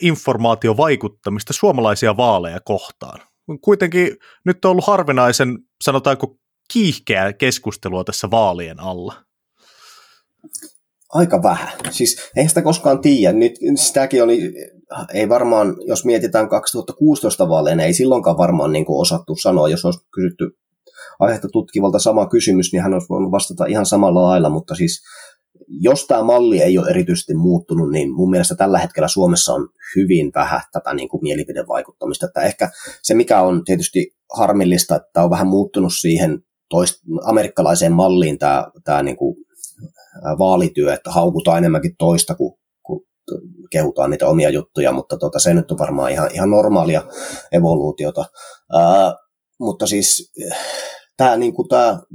informaatiovaikuttamista suomalaisia vaaleja kohtaan? Kuitenkin nyt on ollut harvinaisen, sanotaanko, kiihkeää keskustelua tässä vaalien alla. Aika vähän. Siis eihän sitä koskaan tiedä. Nyt sitäkin oli ei varmaan, jos mietitään 2016 vaaleja, ei silloinkaan varmaan niin kuin osattu sanoa, jos olisi kysytty aihetta tutkivalta sama kysymys, niin hän olisi voinut vastata ihan samalla lailla, mutta siis jos tämä malli ei ole erityisesti muuttunut, niin mun mielestä tällä hetkellä Suomessa on hyvin vähän tätä niin kuin mielipidevaikuttamista. Että ehkä se, mikä on tietysti harmillista, että on vähän muuttunut siihen toist, amerikkalaiseen malliin tämä, tämä niin kuin vaalityö, että haukutaan enemmänkin toista kuin kehutaan niitä omia juttuja, mutta tota, se nyt on varmaan ihan, ihan normaalia evoluutiota. Ää, mutta siis tämä niin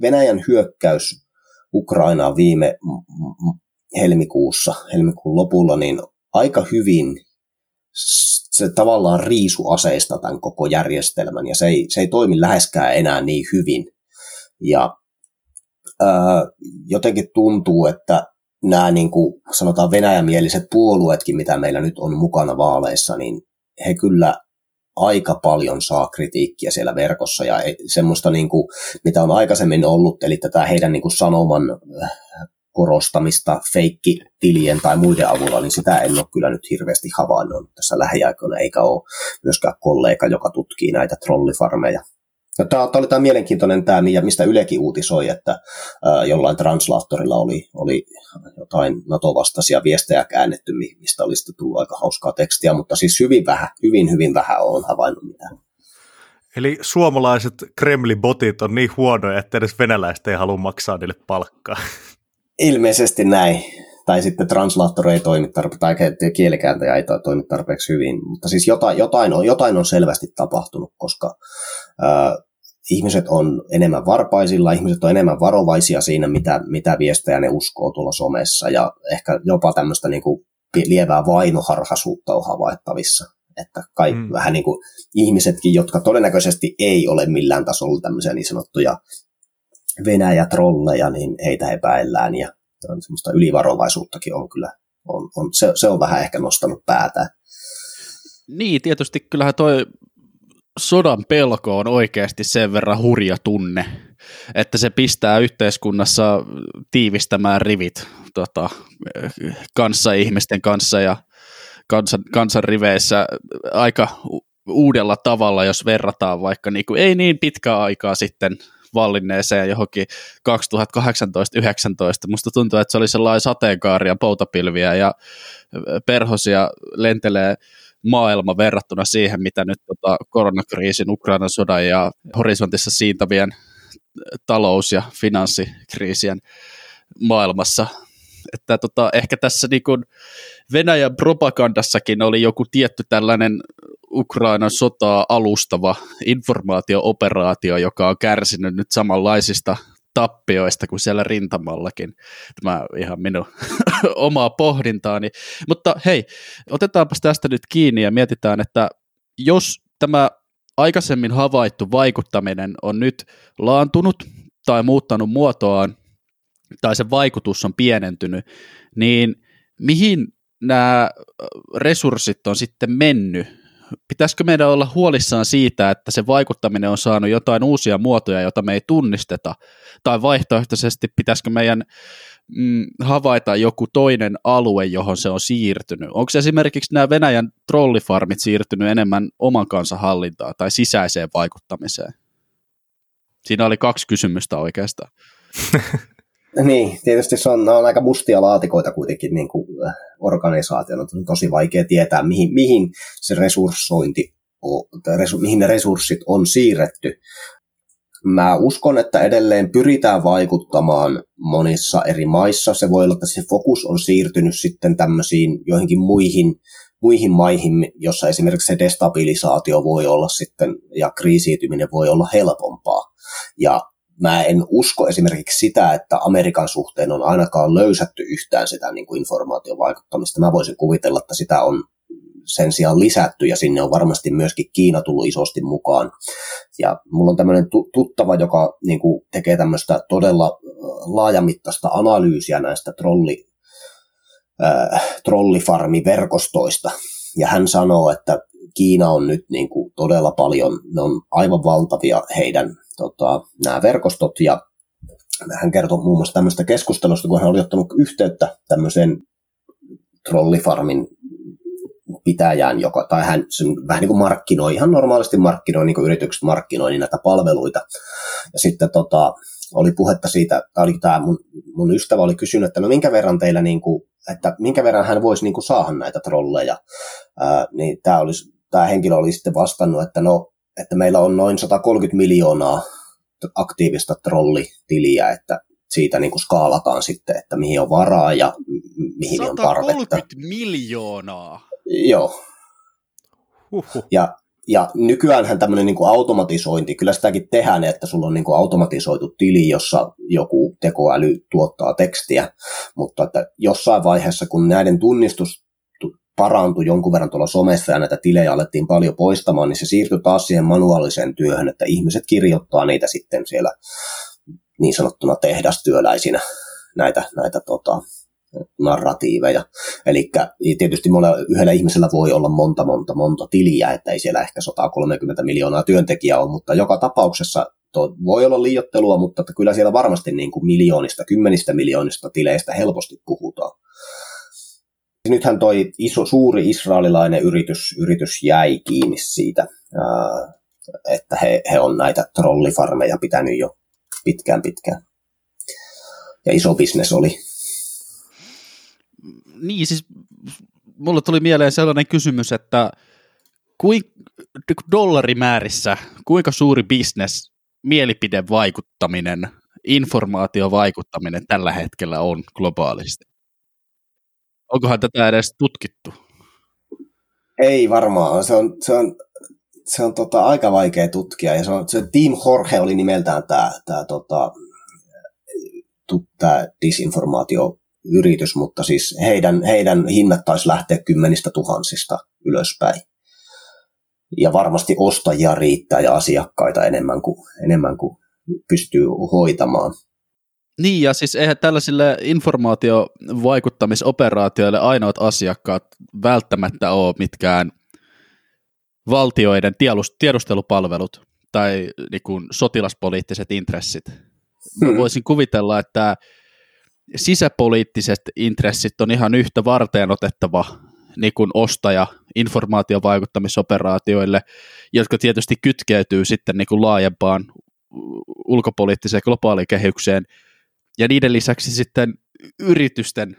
Venäjän hyökkäys Ukrainaan viime helmikuussa, helmikuun lopulla, niin aika hyvin se tavallaan riisu aseista tämän koko järjestelmän, ja se ei, se ei toimi läheskään enää niin hyvin. Ja ää, jotenkin tuntuu, että nämä niin kuin sanotaan venäjämieliset puolueetkin, mitä meillä nyt on mukana vaaleissa, niin he kyllä aika paljon saa kritiikkiä siellä verkossa ja semmoista, niin kuin, mitä on aikaisemmin ollut, eli tätä heidän niin kuin sanoman äh, korostamista feikkitilien tai muiden avulla, niin sitä en ole kyllä nyt hirveästi havainnut tässä lähiaikoina, eikä ole myöskään kollega, joka tutkii näitä trollifarmeja. No, tämä, tämä oli tämä mielenkiintoinen tämä, mistä Ylekin uutisoi, että ää, jollain translaattorilla oli, oli jotain NATO-vastaisia viestejä käännetty, mistä oli sitten tullut aika hauskaa tekstiä, mutta siis hyvin vähän, hyvin hyvin vähän on havainnut mitään. Eli suomalaiset Kremli-botit on niin huonoja, että edes venäläiset ei halua maksaa niille palkkaa. Ilmeisesti näin. Tai sitten translaattori ei toimi tarpeeksi, tai kielikääntäjä ei toimi tarpeeksi hyvin. Mutta siis jotain, jotain, on, jotain on selvästi tapahtunut, koska ihmiset on enemmän varpaisilla, ihmiset on enemmän varovaisia siinä, mitä, mitä viestejä ne uskoo tuolla somessa, ja ehkä jopa tämmöistä niin kuin lievää vainoharhaisuutta on havaittavissa. Että kai mm. vähän niin kuin ihmisetkin, jotka todennäköisesti ei ole millään tasolla tämmöisiä niin sanottuja Venäjä-trolleja, niin heitä epäillään, ja semmoista ylivarovaisuuttakin on kyllä, on, on, se, se on vähän ehkä nostanut päätään. Niin, tietysti kyllähän toi sodan pelko on oikeasti sen verran hurja tunne, että se pistää yhteiskunnassa tiivistämään rivit tota, kanssa ihmisten kanssa ja kansan, kansan riveissä aika uudella tavalla, jos verrataan vaikka niin kuin, ei niin pitkää aikaa sitten vallinneeseen johonkin 2018-2019. Musta tuntuu, että se oli sellainen sateenkaaria, poutapilviä ja perhosia lentelee maailma verrattuna siihen, mitä nyt tota, koronakriisin, Ukrainan sodan ja horisontissa siintavien talous- ja finanssikriisien maailmassa. Että tota, ehkä tässä niin kun Venäjän propagandassakin oli joku tietty tällainen Ukrainan sotaa alustava informaatio-operaatio, joka on kärsinyt nyt samanlaisista tappioista kuin siellä rintamallakin. Tämä ihan minun omaa pohdintaani. Mutta hei, otetaanpas tästä nyt kiinni ja mietitään, että jos tämä aikaisemmin havaittu vaikuttaminen on nyt laantunut tai muuttanut muotoaan, tai se vaikutus on pienentynyt, niin mihin nämä resurssit on sitten mennyt pitäisikö meidän olla huolissaan siitä, että se vaikuttaminen on saanut jotain uusia muotoja, joita me ei tunnisteta, tai vaihtoehtoisesti pitäisikö meidän mm, havaita joku toinen alue, johon se on siirtynyt? Onko esimerkiksi nämä Venäjän trollifarmit siirtynyt enemmän oman kansan hallintaan tai sisäiseen vaikuttamiseen? Siinä oli kaksi kysymystä oikeastaan. Niin, tietysti se on, on aika mustia laatikoita kuitenkin niin kuin äh, organisaationa. On tosi vaikea tietää, mihin, mihin se resurssointi, resu, mihin ne resurssit on siirretty. Mä uskon, että edelleen pyritään vaikuttamaan monissa eri maissa. Se voi olla, että se fokus on siirtynyt sitten tämmöisiin joihinkin muihin, muihin maihin, jossa esimerkiksi se destabilisaatio voi olla sitten ja kriisiytyminen voi olla helpompaa. Ja mä en usko esimerkiksi sitä, että Amerikan suhteen on ainakaan löysätty yhtään sitä niin kuin informaatiovaikuttamista. Mä voisin kuvitella, että sitä on sen sijaan lisätty ja sinne on varmasti myöskin Kiina tullut isosti mukaan. Ja mulla on tämmöinen tuttava, joka niin kuin tekee tämmöistä todella laajamittaista analyysiä näistä trolli, äh, trollifarmiverkostoista. Ja hän sanoo, että Kiina on nyt niin kuin todella paljon, ne on aivan valtavia heidän tota, nämä verkostot ja hän kertoi muun muassa tämmöistä keskustelusta, kun hän oli ottanut yhteyttä tämmöiseen trollifarmin pitäjään, joka, tai hän vähän niin kuin markkinoi, ihan normaalisti markkinoi, niin kuin yritykset markkinoi niin näitä palveluita. Ja sitten tota, oli puhetta siitä, tämä oli tämä mun, mun ystävä oli kysynyt, että no minkä verran teillä, niin kuin, että minkä verran hän voisi niin kuin saada näitä trolleja. Ää, niin tämä, olisi, tämä henkilö oli sitten vastannut, että no että meillä on noin 130 miljoonaa aktiivista trollitiliä, että siitä niin kuin skaalataan sitten, että mihin on varaa ja mihin on tarvetta. 130 miljoonaa? Joo. Huhhuh. Ja, ja nykyäänhän tämmöinen niin kuin automatisointi, kyllä sitäkin tehdään, että sulla on niin kuin automatisoitu tili, jossa joku tekoäly tuottaa tekstiä, mutta että jossain vaiheessa, kun näiden tunnistus parantui jonkun verran tuolla somessa ja näitä tilejä alettiin paljon poistamaan, niin se siirtyi taas siihen manuaaliseen työhön, että ihmiset kirjoittaa niitä sitten siellä niin sanottuna tehdastyöläisinä näitä, näitä tota, narratiiveja. Eli tietysti yhdellä ihmisellä voi olla monta, monta, monta tiliä, että ei siellä ehkä 130 miljoonaa työntekijää ole, mutta joka tapauksessa voi olla liiottelua, mutta kyllä siellä varmasti niin kuin miljoonista, kymmenistä miljoonista tileistä helposti puhutaan. Nythän toi iso, suuri israelilainen yritys, yritys jäi kiinni siitä, että he, he on näitä trollifarmeja pitänyt jo pitkään pitkään. Ja iso bisnes oli. Niin, siis mulle tuli mieleen sellainen kysymys, että kuin dollarimäärissä, kuinka suuri bisnes mielipidevaikuttaminen, informaatiovaikuttaminen tällä hetkellä on globaalisti? Onkohan tätä edes tutkittu? Ei varmaan. Se on, se on se on tota, aika vaikea tutkia. Ja se, on, se Team Jorge oli nimeltään tämä tää, tota, tää disinformaatioyritys, mutta siis heidän, heidän hinnat taisi lähteä kymmenistä tuhansista ylöspäin. Ja varmasti ostajia riittää ja asiakkaita enemmän kuin, enemmän kuin pystyy hoitamaan. Niin, ja siis eihän tällaisille informaatiovaikuttamisoperaatioille ainoat asiakkaat välttämättä ole mitkään valtioiden tiedustelupalvelut tai niin kuin sotilaspoliittiset intressit. Hmm. voisin kuvitella, että sisäpoliittiset intressit on ihan yhtä varteen otettava niin kuin ostaja informaatiovaikuttamisoperaatioille, jotka tietysti kytkeytyy sitten niin kuin laajempaan ulkopoliittiseen globaalikehykseen, ja niiden lisäksi sitten yritysten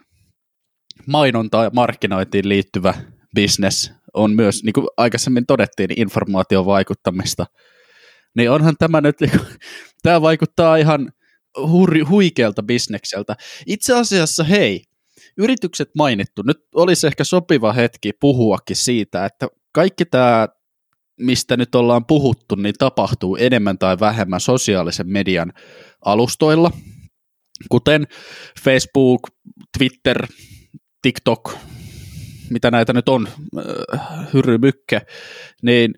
mainonta ja markkinointiin liittyvä business on myös, niin kuin aikaisemmin todettiin, informaation vaikuttamista. Niin onhan tämä nyt, niin kuin, tämä vaikuttaa ihan hurri, huikealta bisnekseltä. Itse asiassa hei, yritykset mainittu, nyt olisi ehkä sopiva hetki puhuakin siitä, että kaikki tämä, mistä nyt ollaan puhuttu, niin tapahtuu enemmän tai vähemmän sosiaalisen median alustoilla, kuten Facebook, Twitter, TikTok, mitä näitä nyt on, äh, hyrrymykke, niin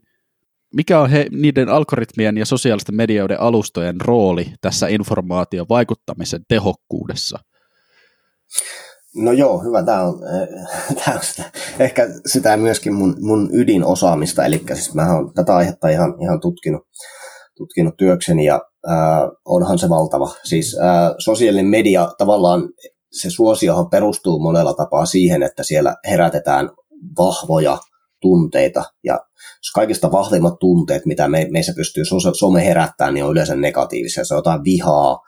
mikä on he, niiden algoritmien ja sosiaalisten medioiden alustojen rooli tässä informaation vaikuttamisen tehokkuudessa? No joo, hyvä. Tämä on, äh, tämä on sitä, ehkä sitä myöskin mun, mun ydinosaamista, eli siis mä oon tätä aihetta ihan, ihan tutkinut, tutkinut työkseni ja äh, onhan se valtava. Siis äh, sosiaalinen media tavallaan se suosiohan perustuu monella tapaa siihen, että siellä herätetään vahvoja tunteita ja kaikista vahvimmat tunteet, mitä me, meissä pystyy some herättämään, niin on yleensä negatiivisia. Se on jotain vihaa.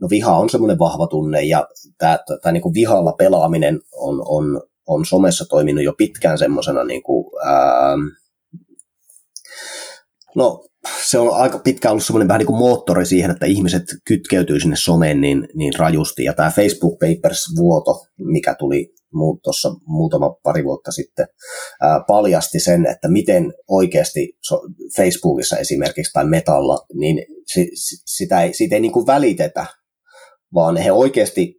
no viha on semmoinen vahva tunne ja tämä, niin vihalla pelaaminen on, on, on somessa toiminut jo pitkään semmoisena niin kuin, ää, no se on aika pitkään ollut semmoinen vähän niin kuin moottori siihen, että ihmiset kytkeytyy sinne someen niin, niin rajusti. Ja tämä Facebook Papers-vuoto, mikä tuli tuossa muutama pari vuotta sitten, ää, paljasti sen, että miten oikeasti Facebookissa esimerkiksi tai Metalla, niin si, sitä ei, siitä ei niin kuin välitetä, vaan he oikeasti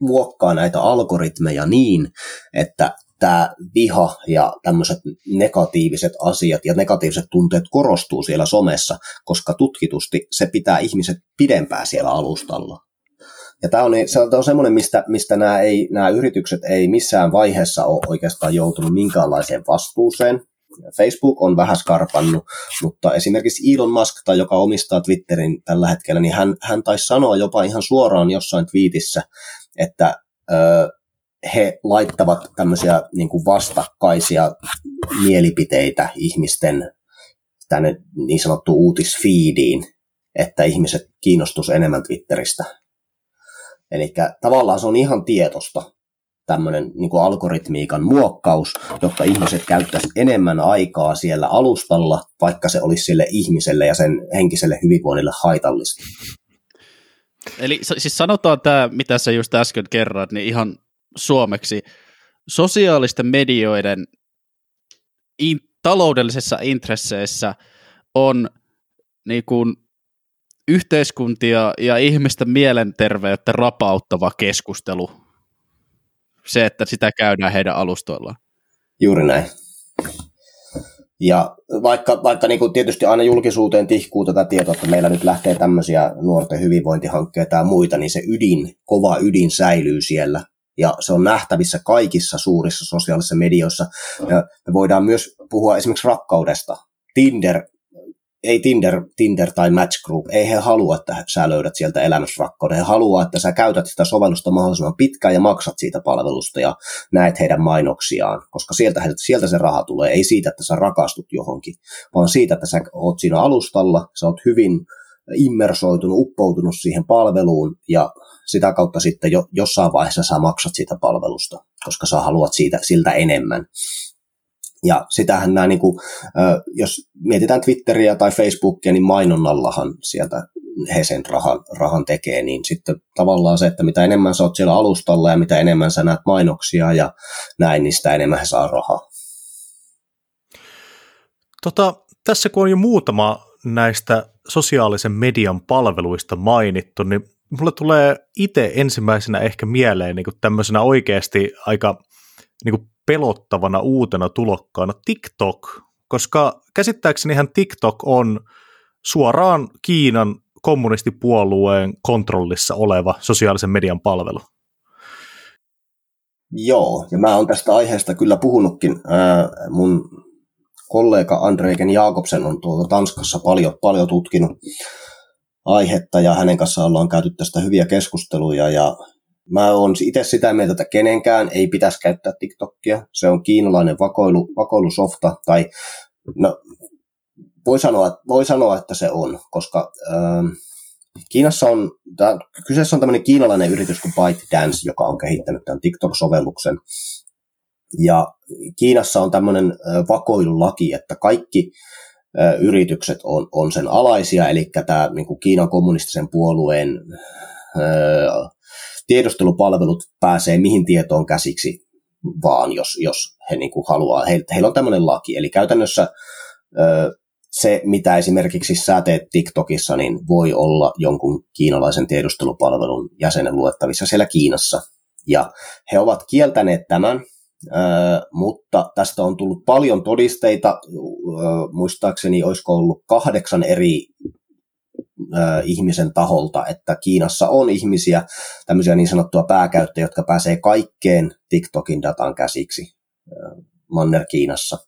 muokkaa näitä algoritmeja niin, että tämä viha ja tämmöiset negatiiviset asiat ja negatiiviset tunteet korostuu siellä somessa, koska tutkitusti se pitää ihmiset pidempään siellä alustalla. Ja tämä on, se on semmoinen, mistä, mistä nämä, ei, nämä yritykset ei missään vaiheessa ole oikeastaan joutunut minkäänlaiseen vastuuseen. Facebook on vähän skarpannut, mutta esimerkiksi Elon Musk, tai joka omistaa Twitterin tällä hetkellä, niin hän, hän taisi sanoa jopa ihan suoraan jossain twiitissä, että he laittavat tämmöisiä niin kuin vastakkaisia mielipiteitä ihmisten tänne niin sanottu uutisfiidiin, että ihmiset kiinnostus enemmän Twitteristä. Eli tavallaan se on ihan tietosta tämmöinen niin kuin algoritmiikan muokkaus, jotta ihmiset käyttäisivät enemmän aikaa siellä alustalla, vaikka se olisi sille ihmiselle ja sen henkiselle hyvinvoinnille haitallista. Eli siis sanotaan tämä, mitä sä just äsken kerroit, niin ihan suomeksi sosiaalisten medioiden in, taloudellisessa intresseissä on niin kuin yhteiskuntia ja ihmisten mielenterveyttä rapauttava keskustelu. Se, että sitä käydään heidän alustoillaan. Juuri näin. Ja vaikka, vaikka niin kuin tietysti aina julkisuuteen tihkuu tätä tietoa, että meillä nyt lähtee tämmöisiä nuorten hyvinvointihankkeita ja muita, niin se ydin, kova ydin säilyy siellä ja se on nähtävissä kaikissa suurissa sosiaalisissa medioissa. Ja me voidaan myös puhua esimerkiksi rakkaudesta. Tinder, ei Tinder, Tinder tai Match Group, ei he halua, että sä löydät sieltä elämässä rakkauden. He haluaa, että sä käytät sitä sovellusta mahdollisimman pitkään ja maksat siitä palvelusta ja näet heidän mainoksiaan, koska sieltä, sieltä se raha tulee. Ei siitä, että sä rakastut johonkin, vaan siitä, että sä oot siinä alustalla, sä oot hyvin immersoitunut, uppoutunut siihen palveluun ja sitä kautta sitten jo, jossain vaiheessa sä maksat siitä palvelusta, koska sä haluat siitä, siltä enemmän. Ja sitähän nämä, niin kuin, jos mietitään Twitteriä tai Facebookia, niin mainonnallahan sieltä he sen rahan, rahan tekee, niin sitten tavallaan se, että mitä enemmän sä oot siellä alustalla ja mitä enemmän sä näet mainoksia ja näin, niin sitä enemmän he saa rahaa. Tota, tässä kun on jo muutama näistä sosiaalisen median palveluista mainittu, niin mulle tulee itse ensimmäisenä ehkä mieleen niin tämmöisenä oikeasti aika niin pelottavana uutena tulokkaana TikTok, koska käsittääkseni TikTok on suoraan Kiinan kommunistipuolueen kontrollissa oleva sosiaalisen median palvelu. Joo, ja mä oon tästä aiheesta kyllä puhunutkin. Ää, mun kollega Andreiken Jaakobsen on tuolta Tanskassa paljon, paljon tutkinut aihetta ja hänen kanssaan ollaan käyty tästä hyviä keskusteluja ja mä oon itse sitä mieltä, että kenenkään ei pitäisi käyttää TikTokia. Se on kiinalainen vakoilu, vakoilusofta tai no, voi, sanoa, voi sanoa, että se on, koska ähm, Kiinassa on, tää, kyseessä on tämmöinen kiinalainen yritys kuin ByteDance, joka on kehittänyt tämän TikTok-sovelluksen. Ja Kiinassa on tämmöinen vakoilulaki, että kaikki yritykset on, on sen alaisia, eli tämä niin kuin Kiinan kommunistisen puolueen tiedustelupalvelut pääsee mihin tietoon käsiksi vaan, jos, jos he niin kuin haluaa. He, heillä on tämmöinen laki, eli käytännössä se, mitä esimerkiksi sä teet TikTokissa, niin voi olla jonkun kiinalaisen tiedustelupalvelun jäsenen luettavissa siellä Kiinassa. Ja he ovat kieltäneet tämän, mutta tästä on tullut paljon todisteita. Muistaakseni olisiko ollut kahdeksan eri ihmisen taholta, että Kiinassa on ihmisiä, tämmöisiä niin sanottua pääkäyttäjiä, jotka pääsee kaikkeen TikTokin datan käsiksi Manner Kiinassa.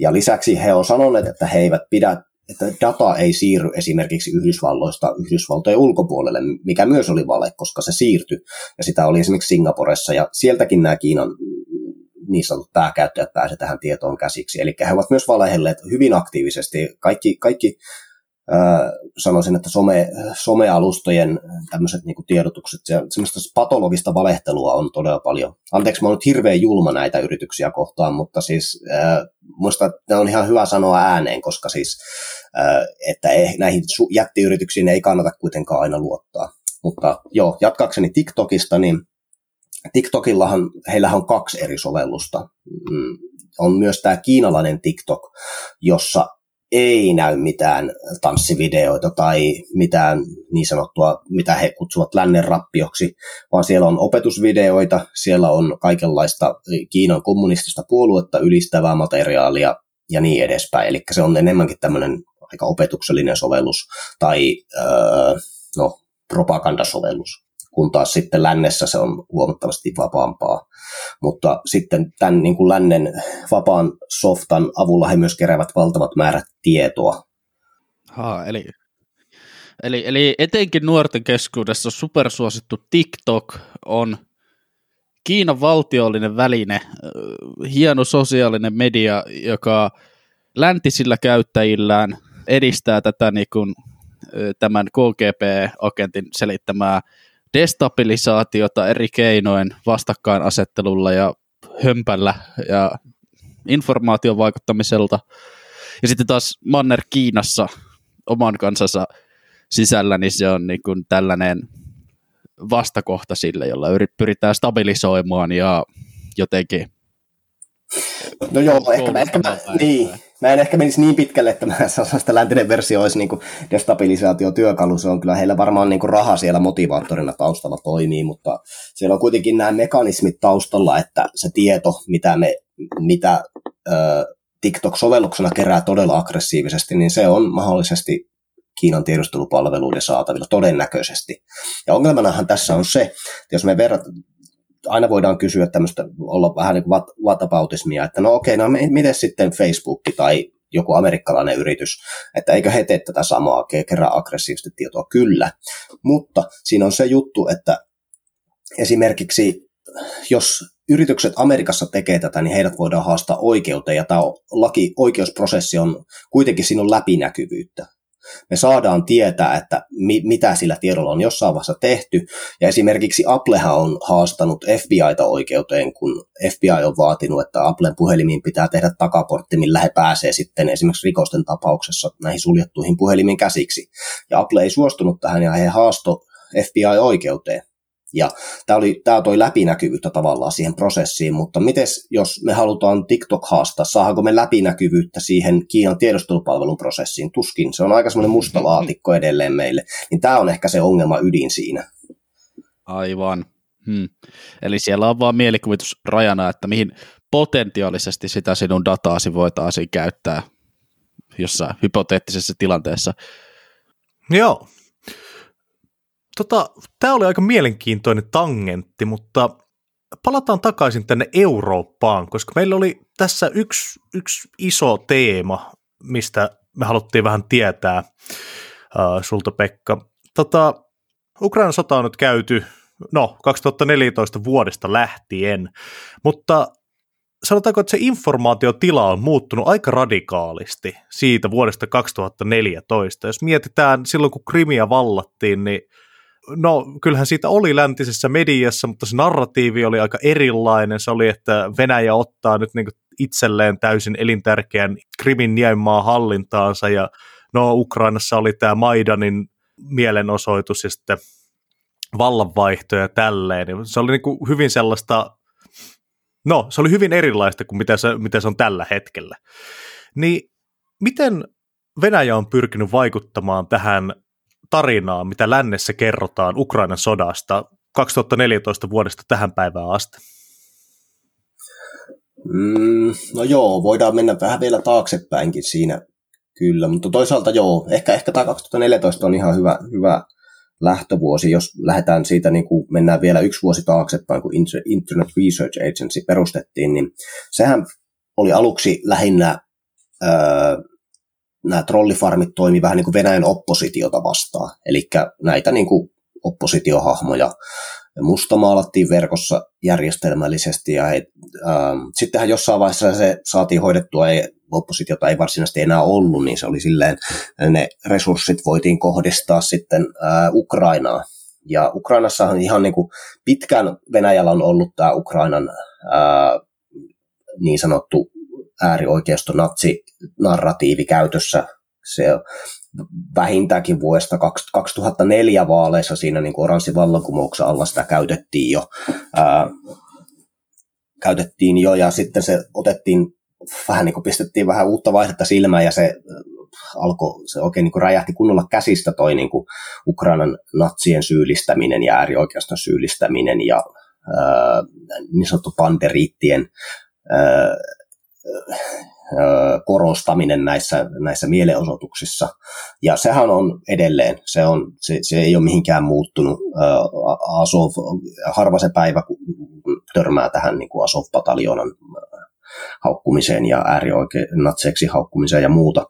Ja lisäksi he on sanoneet, että he eivät pidä, että data ei siirry esimerkiksi Yhdysvalloista Yhdysvaltojen ulkopuolelle, mikä myös oli vale, koska se siirtyi. Ja sitä oli esimerkiksi Singaporessa, ja sieltäkin nämä Kiinan niin sanotut pääkäyttäjät pääsevät tähän tietoon käsiksi. Eli he ovat myös valehelleet hyvin aktiivisesti. Kaikki, kaikki sanoisin, että some, somealustojen tämmöiset niin tiedotukset, ja semmoista patologista valehtelua on todella paljon. Anteeksi, mä oon nyt hirveän julma näitä yrityksiä kohtaan, mutta siis äh, muista ne on ihan hyvä sanoa ääneen, koska siis, äh, että ei, näihin jättiyrityksiin ei kannata kuitenkaan aina luottaa. Mutta joo, jatkaakseni TikTokista, niin TikTokillahan, heillähän on kaksi eri sovellusta. Mm, on myös tämä kiinalainen TikTok, jossa ei näy mitään tanssivideoita tai mitään niin sanottua, mitä he kutsuvat lännen rappioksi, vaan siellä on opetusvideoita, siellä on kaikenlaista Kiinan kommunistista puoluetta ylistävää materiaalia ja niin edespäin. Eli se on enemmänkin tämmöinen aika opetuksellinen sovellus tai öö, no, propagandasovellus kun taas sitten lännessä se on huomattavasti vapaampaa. Mutta sitten tämän niin kuin lännen vapaan softan avulla he myös keräävät valtavat määrät tietoa. Ha, eli, eli, eli etenkin nuorten keskuudessa supersuosittu TikTok on Kiinan valtiollinen väline, hieno sosiaalinen media, joka läntisillä käyttäjillään edistää tätä niin kuin, tämän KGP-agentin selittämää destabilisaatiota eri keinoin vastakkainasettelulla ja hömpällä ja informaation vaikuttamiselta. Ja sitten taas Manner Kiinassa oman kansansa sisällä, niin se on niin kuin tällainen vastakohta sille, jolla pyritään stabilisoimaan ja jotenkin No joo, ehkä mä, ehkä mä, niin, mä en ehkä menisi niin pitkälle, että mä sanoisin, että läntinen versio olisi niin destabilisaatiotyökalu. Se on kyllä heillä varmaan niin raha siellä motivaattorina taustalla toimii, mutta siellä on kuitenkin nämä mekanismit taustalla, että se tieto, mitä, me, mitä äh, TikTok-sovelluksena kerää todella aggressiivisesti, niin se on mahdollisesti Kiinan tiedustelupalveluiden saatavilla todennäköisesti. Ja ongelmanahan tässä on se, että jos me verrat, aina voidaan kysyä tämmöistä, olla vähän niin kuin whataboutismia, että no okei, no miten sitten Facebook tai joku amerikkalainen yritys, että eikö he tee tätä samaa, kerran aggressiivisesti tietoa, kyllä. Mutta siinä on se juttu, että esimerkiksi jos yritykset Amerikassa tekee tätä, niin heidät voidaan haastaa oikeuteen, ja tämä laki, oikeusprosessi on, kuitenkin siinä on läpinäkyvyyttä me saadaan tietää, että mi- mitä sillä tiedolla on jossain vaiheessa tehty. Ja esimerkiksi Applehan on haastanut FBIta oikeuteen, kun FBI on vaatinut, että Applen puhelimiin pitää tehdä takaportti, millä he pääsee sitten esimerkiksi rikosten tapauksessa näihin suljettuihin puhelimiin käsiksi. Ja Apple ei suostunut tähän ja he haasto FBI oikeuteen. Ja tämä, oli, tämä toi läpinäkyvyyttä tavallaan siihen prosessiin, mutta miten jos me halutaan TikTok haastaa, saadaanko me läpinäkyvyyttä siihen Kiinan tiedostelupalvelun prosessiin? Tuskin, se on aika semmoinen musta laatikko edelleen meille. Niin tämä on ehkä se ongelma ydin siinä. Aivan. Hmm. Eli siellä on vaan mielikuvitus rajana, että mihin potentiaalisesti sitä sinun dataasi voitaisiin käyttää jossain hypoteettisessa tilanteessa. Joo. Tota, Tämä oli aika mielenkiintoinen tangentti, mutta palataan takaisin tänne Eurooppaan, koska meillä oli tässä yksi, yksi iso teema, mistä me haluttiin vähän tietää uh, sulta Pekka. Tota, Ukrainan sota on nyt käyty, no 2014 vuodesta lähtien, mutta sanotaanko, että se informaatiotila on muuttunut aika radikaalisti siitä vuodesta 2014. Jos mietitään silloin, kun Krimia vallattiin, niin no kyllähän siitä oli läntisessä mediassa, mutta se narratiivi oli aika erilainen. Se oli, että Venäjä ottaa nyt niin itselleen täysin elintärkeän Krimin niemmaa hallintaansa ja no Ukrainassa oli tämä Maidanin mielenosoitus ja sitten vallanvaihto ja tälleen. Se oli niin kuin hyvin sellaista, no se oli hyvin erilaista kuin mitä se, mitä se on tällä hetkellä. Niin miten Venäjä on pyrkinyt vaikuttamaan tähän tarinaan, mitä lännessä kerrotaan Ukrainan sodasta 2014 vuodesta tähän päivään asti? Mm, no joo, voidaan mennä vähän vielä taaksepäinkin siinä kyllä, mutta toisaalta joo, ehkä, ehkä tämä 2014 on ihan hyvä, hyvä lähtövuosi, jos lähdetään siitä, niin kuin mennään vielä yksi vuosi taaksepäin, kun Internet Research Agency perustettiin, niin sehän oli aluksi lähinnä öö, nämä trollifarmit toimi vähän niin kuin Venäjän oppositiota vastaan. Eli näitä niin kuin oppositiohahmoja mustamaalattiin verkossa järjestelmällisesti ja he, ähm, sittenhän jossain vaiheessa se saatiin hoidettua, ei, oppositiota ei varsinaisesti enää ollut, niin se oli silleen, ne resurssit voitiin kohdistaa sitten äh, Ukrainaan. Ja Ukrainassa on ihan niin kuin pitkään Venäjällä on ollut tämä Ukrainan äh, niin sanottu äärioikeisto natsi narratiivi käytössä. Se vähintäänkin vuodesta 2004 vaaleissa siinä niin oranssi vallankumouksen alla sitä käytettiin jo, ää, käytettiin jo ja sitten se otettiin vähän niin kuin pistettiin vähän uutta vaihdetta silmään ja se alkoi, se oikein niin kuin räjähti kunnolla käsistä toi niin kuin Ukrainan natsien syyllistäminen ja äärioikeiston syyllistäminen ja ää, niin sanottu panderiittien ää, korostaminen näissä, näissä mielenosoituksissa. Ja sehän on edelleen, se, on, se, se ei ole mihinkään muuttunut. Asov, harva se päivä, törmää tähän niin kuin Asov-pataljonan haukkumiseen ja äärioikein haukkumiseen ja muuta.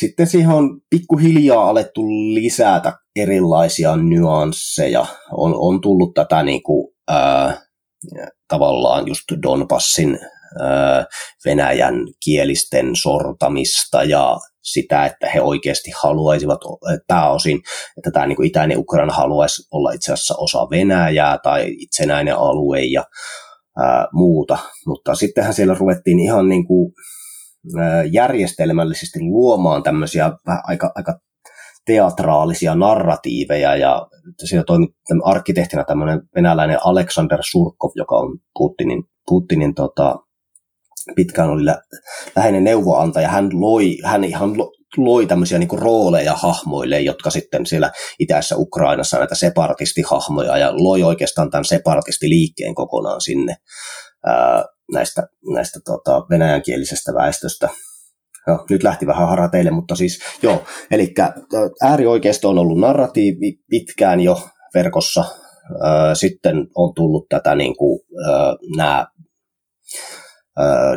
Sitten siihen on pikkuhiljaa alettu lisätä erilaisia nyansseja. On, on tullut tätä niin kuin, ää, tavallaan just Donbassin Venäjän kielisten sortamista ja sitä, että he oikeasti haluaisivat pääosin, että tämä niin itäinen Ukraina haluaisi olla itse asiassa osa Venäjää tai itsenäinen alue ja ää, muuta. Mutta sittenhän siellä ruvettiin ihan niin kuin, järjestelmällisesti luomaan tämmöisiä aika, aika teatraalisia narratiiveja ja siinä toimi arkkitehtina tämmöinen venäläinen Alexander Surkov, joka on Putinin, Putinin tota, pitkään oli lä- läheinen neuvoantaja. Hän loi, hän ihan loi tämmöisiä niin rooleja hahmoille, jotka sitten siellä itäisessä Ukrainassa näitä separatistihahmoja ja loi oikeastaan tämän separatistiliikkeen kokonaan sinne ää, näistä, näistä tota, venäjänkielisestä väestöstä. No, nyt lähti vähän harateille, mutta siis joo, eli äärioikeisto on ollut narratiivi pitkään jo verkossa, sitten on tullut tätä niin kuin, nämä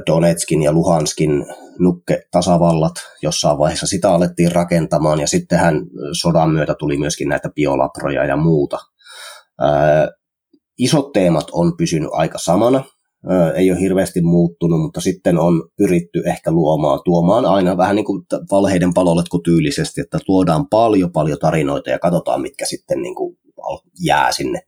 Donetskin ja Luhanskin nukke-tasavallat, jossain vaiheessa sitä alettiin rakentamaan, ja sittenhän sodan myötä tuli myöskin näitä biolaproja ja muuta. Isot teemat on pysynyt aika samana, ei ole hirveästi muuttunut, mutta sitten on pyritty ehkä luomaan, tuomaan aina vähän niin kuin valheiden palolletko tyylisesti, että tuodaan paljon paljon tarinoita ja katsotaan, mitkä sitten niin kuin jää sinne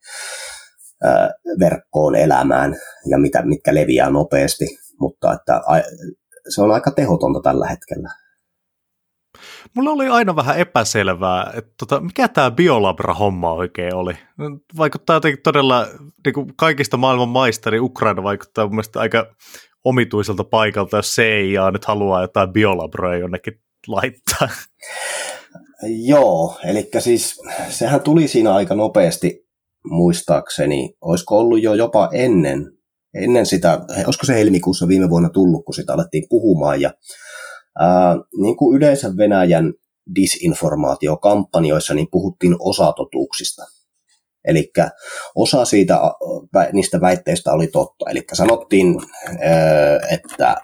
verkkoon elämään ja mitä, mitkä leviää nopeasti, mutta että se on aika tehotonta tällä hetkellä. Mulla oli aina vähän epäselvää, että tota, mikä tämä Biolabra-homma oikein oli. Vaikuttaa jotenkin todella, niin kuin kaikista maailman maista, niin Ukraina vaikuttaa mun mielestä aika omituiselta paikalta, jos CIA nyt haluaa jotain Biolabroja jonnekin laittaa. Joo, eli siis sehän tuli siinä aika nopeasti muistaakseni. Olisiko ollut jo jopa ennen, ennen sitä, olisiko se helmikuussa viime vuonna tullut, kun sitä alettiin puhumaan. Ja ää, niin kuin yleensä Venäjän disinformaatiokampanjoissa, niin puhuttiin osatotuuksista. Eli osa siitä, niistä väitteistä oli totta. Eli sanottiin, että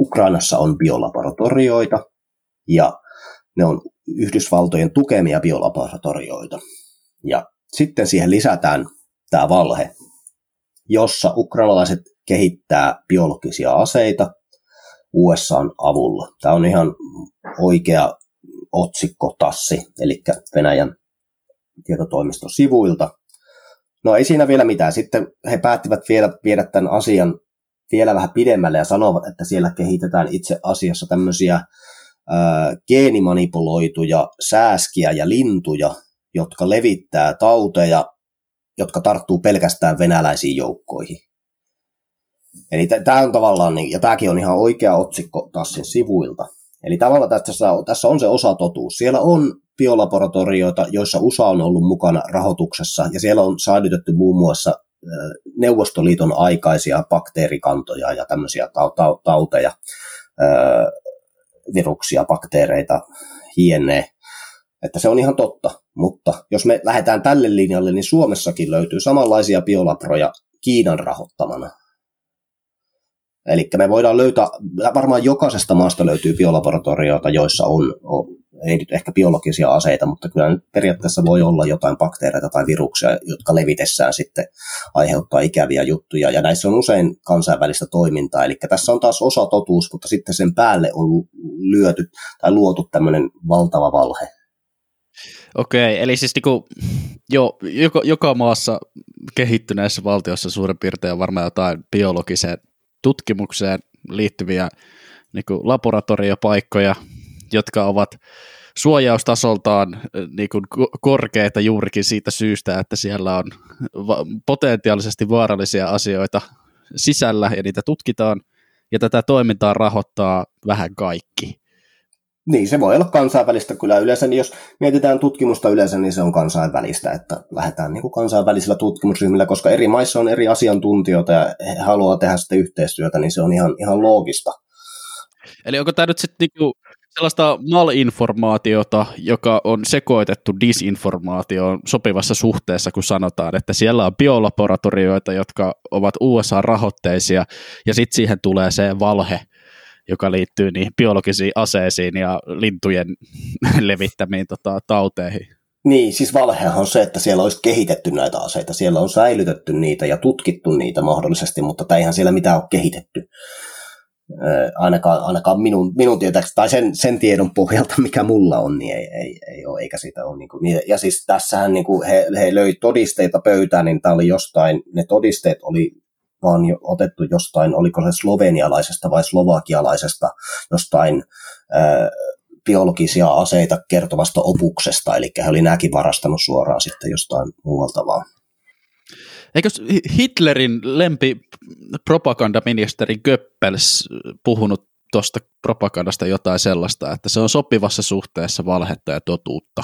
Ukrainassa on biolaboratorioita, ja ne on Yhdysvaltojen tukemia biolaboratorioita. Ja sitten siihen lisätään tämä valhe, jossa ukrainalaiset kehittää biologisia aseita USAn avulla. Tämä on ihan oikea otsikko tassi, eli Venäjän tietotoimiston sivuilta. No ei siinä vielä mitään. Sitten he päättivät vielä viedä tämän asian vielä vähän pidemmälle ja sanovat, että siellä kehitetään itse asiassa tämmöisiä geenimanipuloituja sääskiä ja lintuja, jotka levittää tauteja, jotka tarttuu pelkästään venäläisiin joukkoihin. Eli tämä on tavallaan, niin, ja tämäkin on ihan oikea otsikko Tassin sivuilta. Eli tavallaan tässä, tässä on se osa totuus. Siellä on biolaboratorioita, joissa USA on ollut mukana rahoituksessa, ja siellä on säilytetty muun muassa Neuvostoliiton aikaisia bakteerikantoja ja tämmöisiä tauteja, viruksia, bakteereita, hienee. Että se on ihan totta, mutta jos me lähdetään tälle linjalle, niin Suomessakin löytyy samanlaisia biolabroja Kiinan rahoittamana. Eli me voidaan löytää, varmaan jokaisesta maasta löytyy biolaboratorioita, joissa on, on ei nyt ehkä biologisia aseita, mutta kyllä nyt periaatteessa voi olla jotain bakteereita tai viruksia, jotka levitessään sitten aiheuttaa ikäviä juttuja, ja näissä on usein kansainvälistä toimintaa, eli tässä on taas osa totuus, mutta sitten sen päälle on lyöty tai luotu tämmöinen valtava valhe. Okei, eli siis niinku, jo, joka, joka maassa kehittyneessä valtiossa suurin piirtein on varmaan jotain biologiseen tutkimukseen liittyviä niin kuin laboratoriopaikkoja, jotka ovat suojaustasoltaan niin kuin korkeita juurikin siitä syystä, että siellä on potentiaalisesti vaarallisia asioita sisällä ja niitä tutkitaan, ja tätä toimintaa rahoittaa vähän kaikki. Niin, se voi olla kansainvälistä kyllä yleensä, niin jos mietitään tutkimusta yleensä, niin se on kansainvälistä, että lähdetään niin kuin kansainvälisillä tutkimusryhmillä, koska eri maissa on eri asiantuntijoita ja he haluaa tehdä sitä yhteistyötä, niin se on ihan, ihan loogista. Eli onko tämä nyt sitten niinku sellaista malinformaatiota, joka on sekoitettu disinformaatioon sopivassa suhteessa, kun sanotaan, että siellä on biolaboratorioita, jotka ovat USA-rahoitteisia, ja sitten siihen tulee se valhe, joka liittyy niihin biologisiin aseisiin ja lintujen levittämiin tota, tauteihin. Niin, siis valhehan on se, että siellä olisi kehitetty näitä aseita. Siellä on säilytetty niitä ja tutkittu niitä mahdollisesti, mutta eihän siellä mitään ole kehitetty ainakaan, ainakaan minun, minun tietääkseni, tai sen, sen tiedon pohjalta, mikä mulla on, niin ei, ei, ei ole, eikä sitä ole. Niin kuin, ja siis tässähän niin kuin he, he löi todisteita pöytään, niin tämä oli jostain, ne todisteet oli vaan jo otettu jostain, oliko se slovenialaisesta vai slovakialaisesta, jostain ää, biologisia aseita kertovasta opuksesta, eli he oli nämäkin varastanut suoraan sitten jostain muualta vaan. Eikö Hitlerin lempi propagandaministeri Goebbels puhunut tuosta propagandasta jotain sellaista, että se on sopivassa suhteessa valhetta ja totuutta?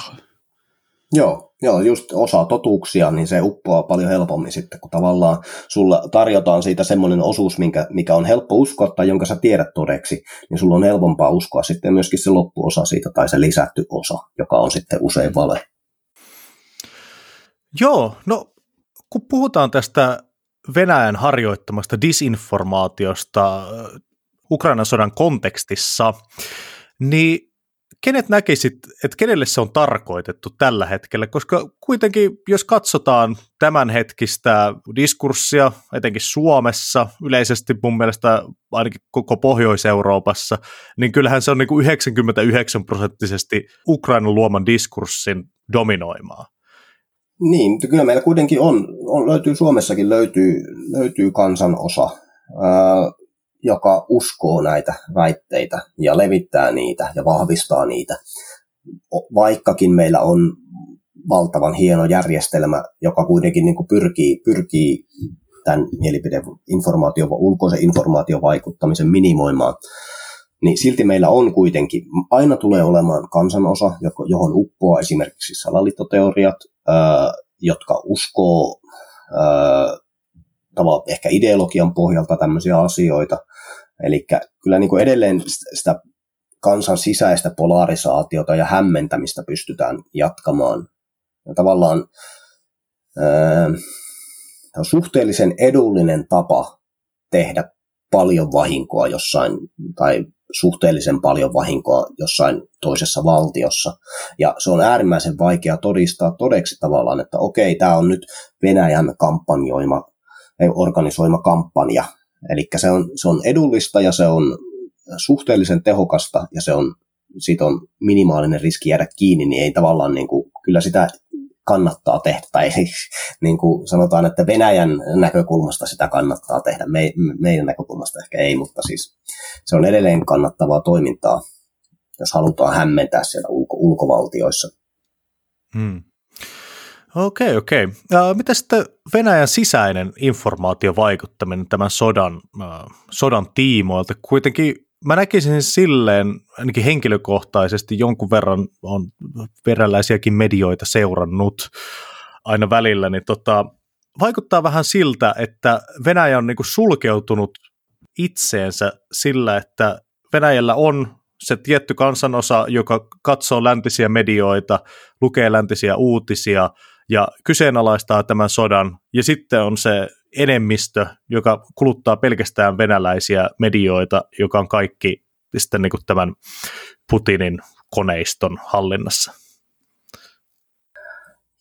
Joo, joo, just osa totuuksia, niin se uppoaa paljon helpommin sitten, kun tavallaan sulla tarjotaan siitä semmoinen osuus, minkä, mikä on helppo uskoa tai jonka sä tiedät todeksi, niin sulla on helpompaa uskoa sitten myöskin se loppuosa siitä tai se lisätty osa, joka on sitten usein vale. Joo, no kun puhutaan tästä Venäjän harjoittamasta disinformaatiosta äh, Ukrainan sodan kontekstissa, niin kenet näkisit, että kenelle se on tarkoitettu tällä hetkellä, koska kuitenkin jos katsotaan tämänhetkistä diskurssia, etenkin Suomessa, yleisesti mun mielestä ainakin koko Pohjois-Euroopassa, niin kyllähän se on niin kuin 99 prosenttisesti Ukrainan luoman diskurssin dominoimaa. Niin, kyllä meillä kuitenkin on, on löytyy Suomessakin löytyy, löytyy kansanosa. Ää, joka uskoo näitä väitteitä ja levittää niitä ja vahvistaa niitä, vaikkakin meillä on valtavan hieno järjestelmä, joka kuitenkin niin kuin pyrkii, pyrkii tämän mielipideinformaation, ulkoisen informaatiovaikuttamisen minimoimaan, niin silti meillä on kuitenkin, aina tulee olemaan kansanosa, johon uppoaa esimerkiksi salaliittoteoriat, jotka uskoo tavallaan ehkä ideologian pohjalta tämmöisiä asioita. Eli kyllä niin kuin edelleen sitä kansan sisäistä polarisaatiota ja hämmentämistä pystytään jatkamaan. Ja tavallaan ää, on suhteellisen edullinen tapa tehdä paljon vahinkoa jossain, tai suhteellisen paljon vahinkoa jossain toisessa valtiossa. Ja se on äärimmäisen vaikea todistaa todeksi tavallaan, että okei, tämä on nyt Venäjän kampanjoima, organisoima kampanja. Eli se on, se on edullista ja se on suhteellisen tehokasta ja se on, siitä on minimaalinen riski jäädä kiinni, niin ei tavallaan niin kuin, kyllä sitä kannattaa tehdä, tai niin kuin sanotaan, että Venäjän näkökulmasta sitä kannattaa tehdä, Me, meidän näkökulmasta ehkä ei, mutta siis se on edelleen kannattavaa toimintaa, jos halutaan hämmentää siellä ulko- ulkovaltioissa. Hmm. Okei, okay, okei. Okay. mitä sitten Venäjän sisäinen informaatiovaikuttaminen tämän sodan, sodan tiimoilta? Kuitenkin mä näkisin silleen, ainakin henkilökohtaisesti jonkun verran on veräläisiäkin medioita seurannut aina välillä, niin tota, vaikuttaa vähän siltä, että Venäjä on niinku sulkeutunut itseensä sillä, että Venäjällä on se tietty kansanosa, joka katsoo läntisiä medioita, lukee läntisiä uutisia ja kyseenalaistaa tämän sodan, ja sitten on se enemmistö, joka kuluttaa pelkästään venäläisiä medioita, joka on kaikki sitten niin kuin tämän Putinin koneiston hallinnassa.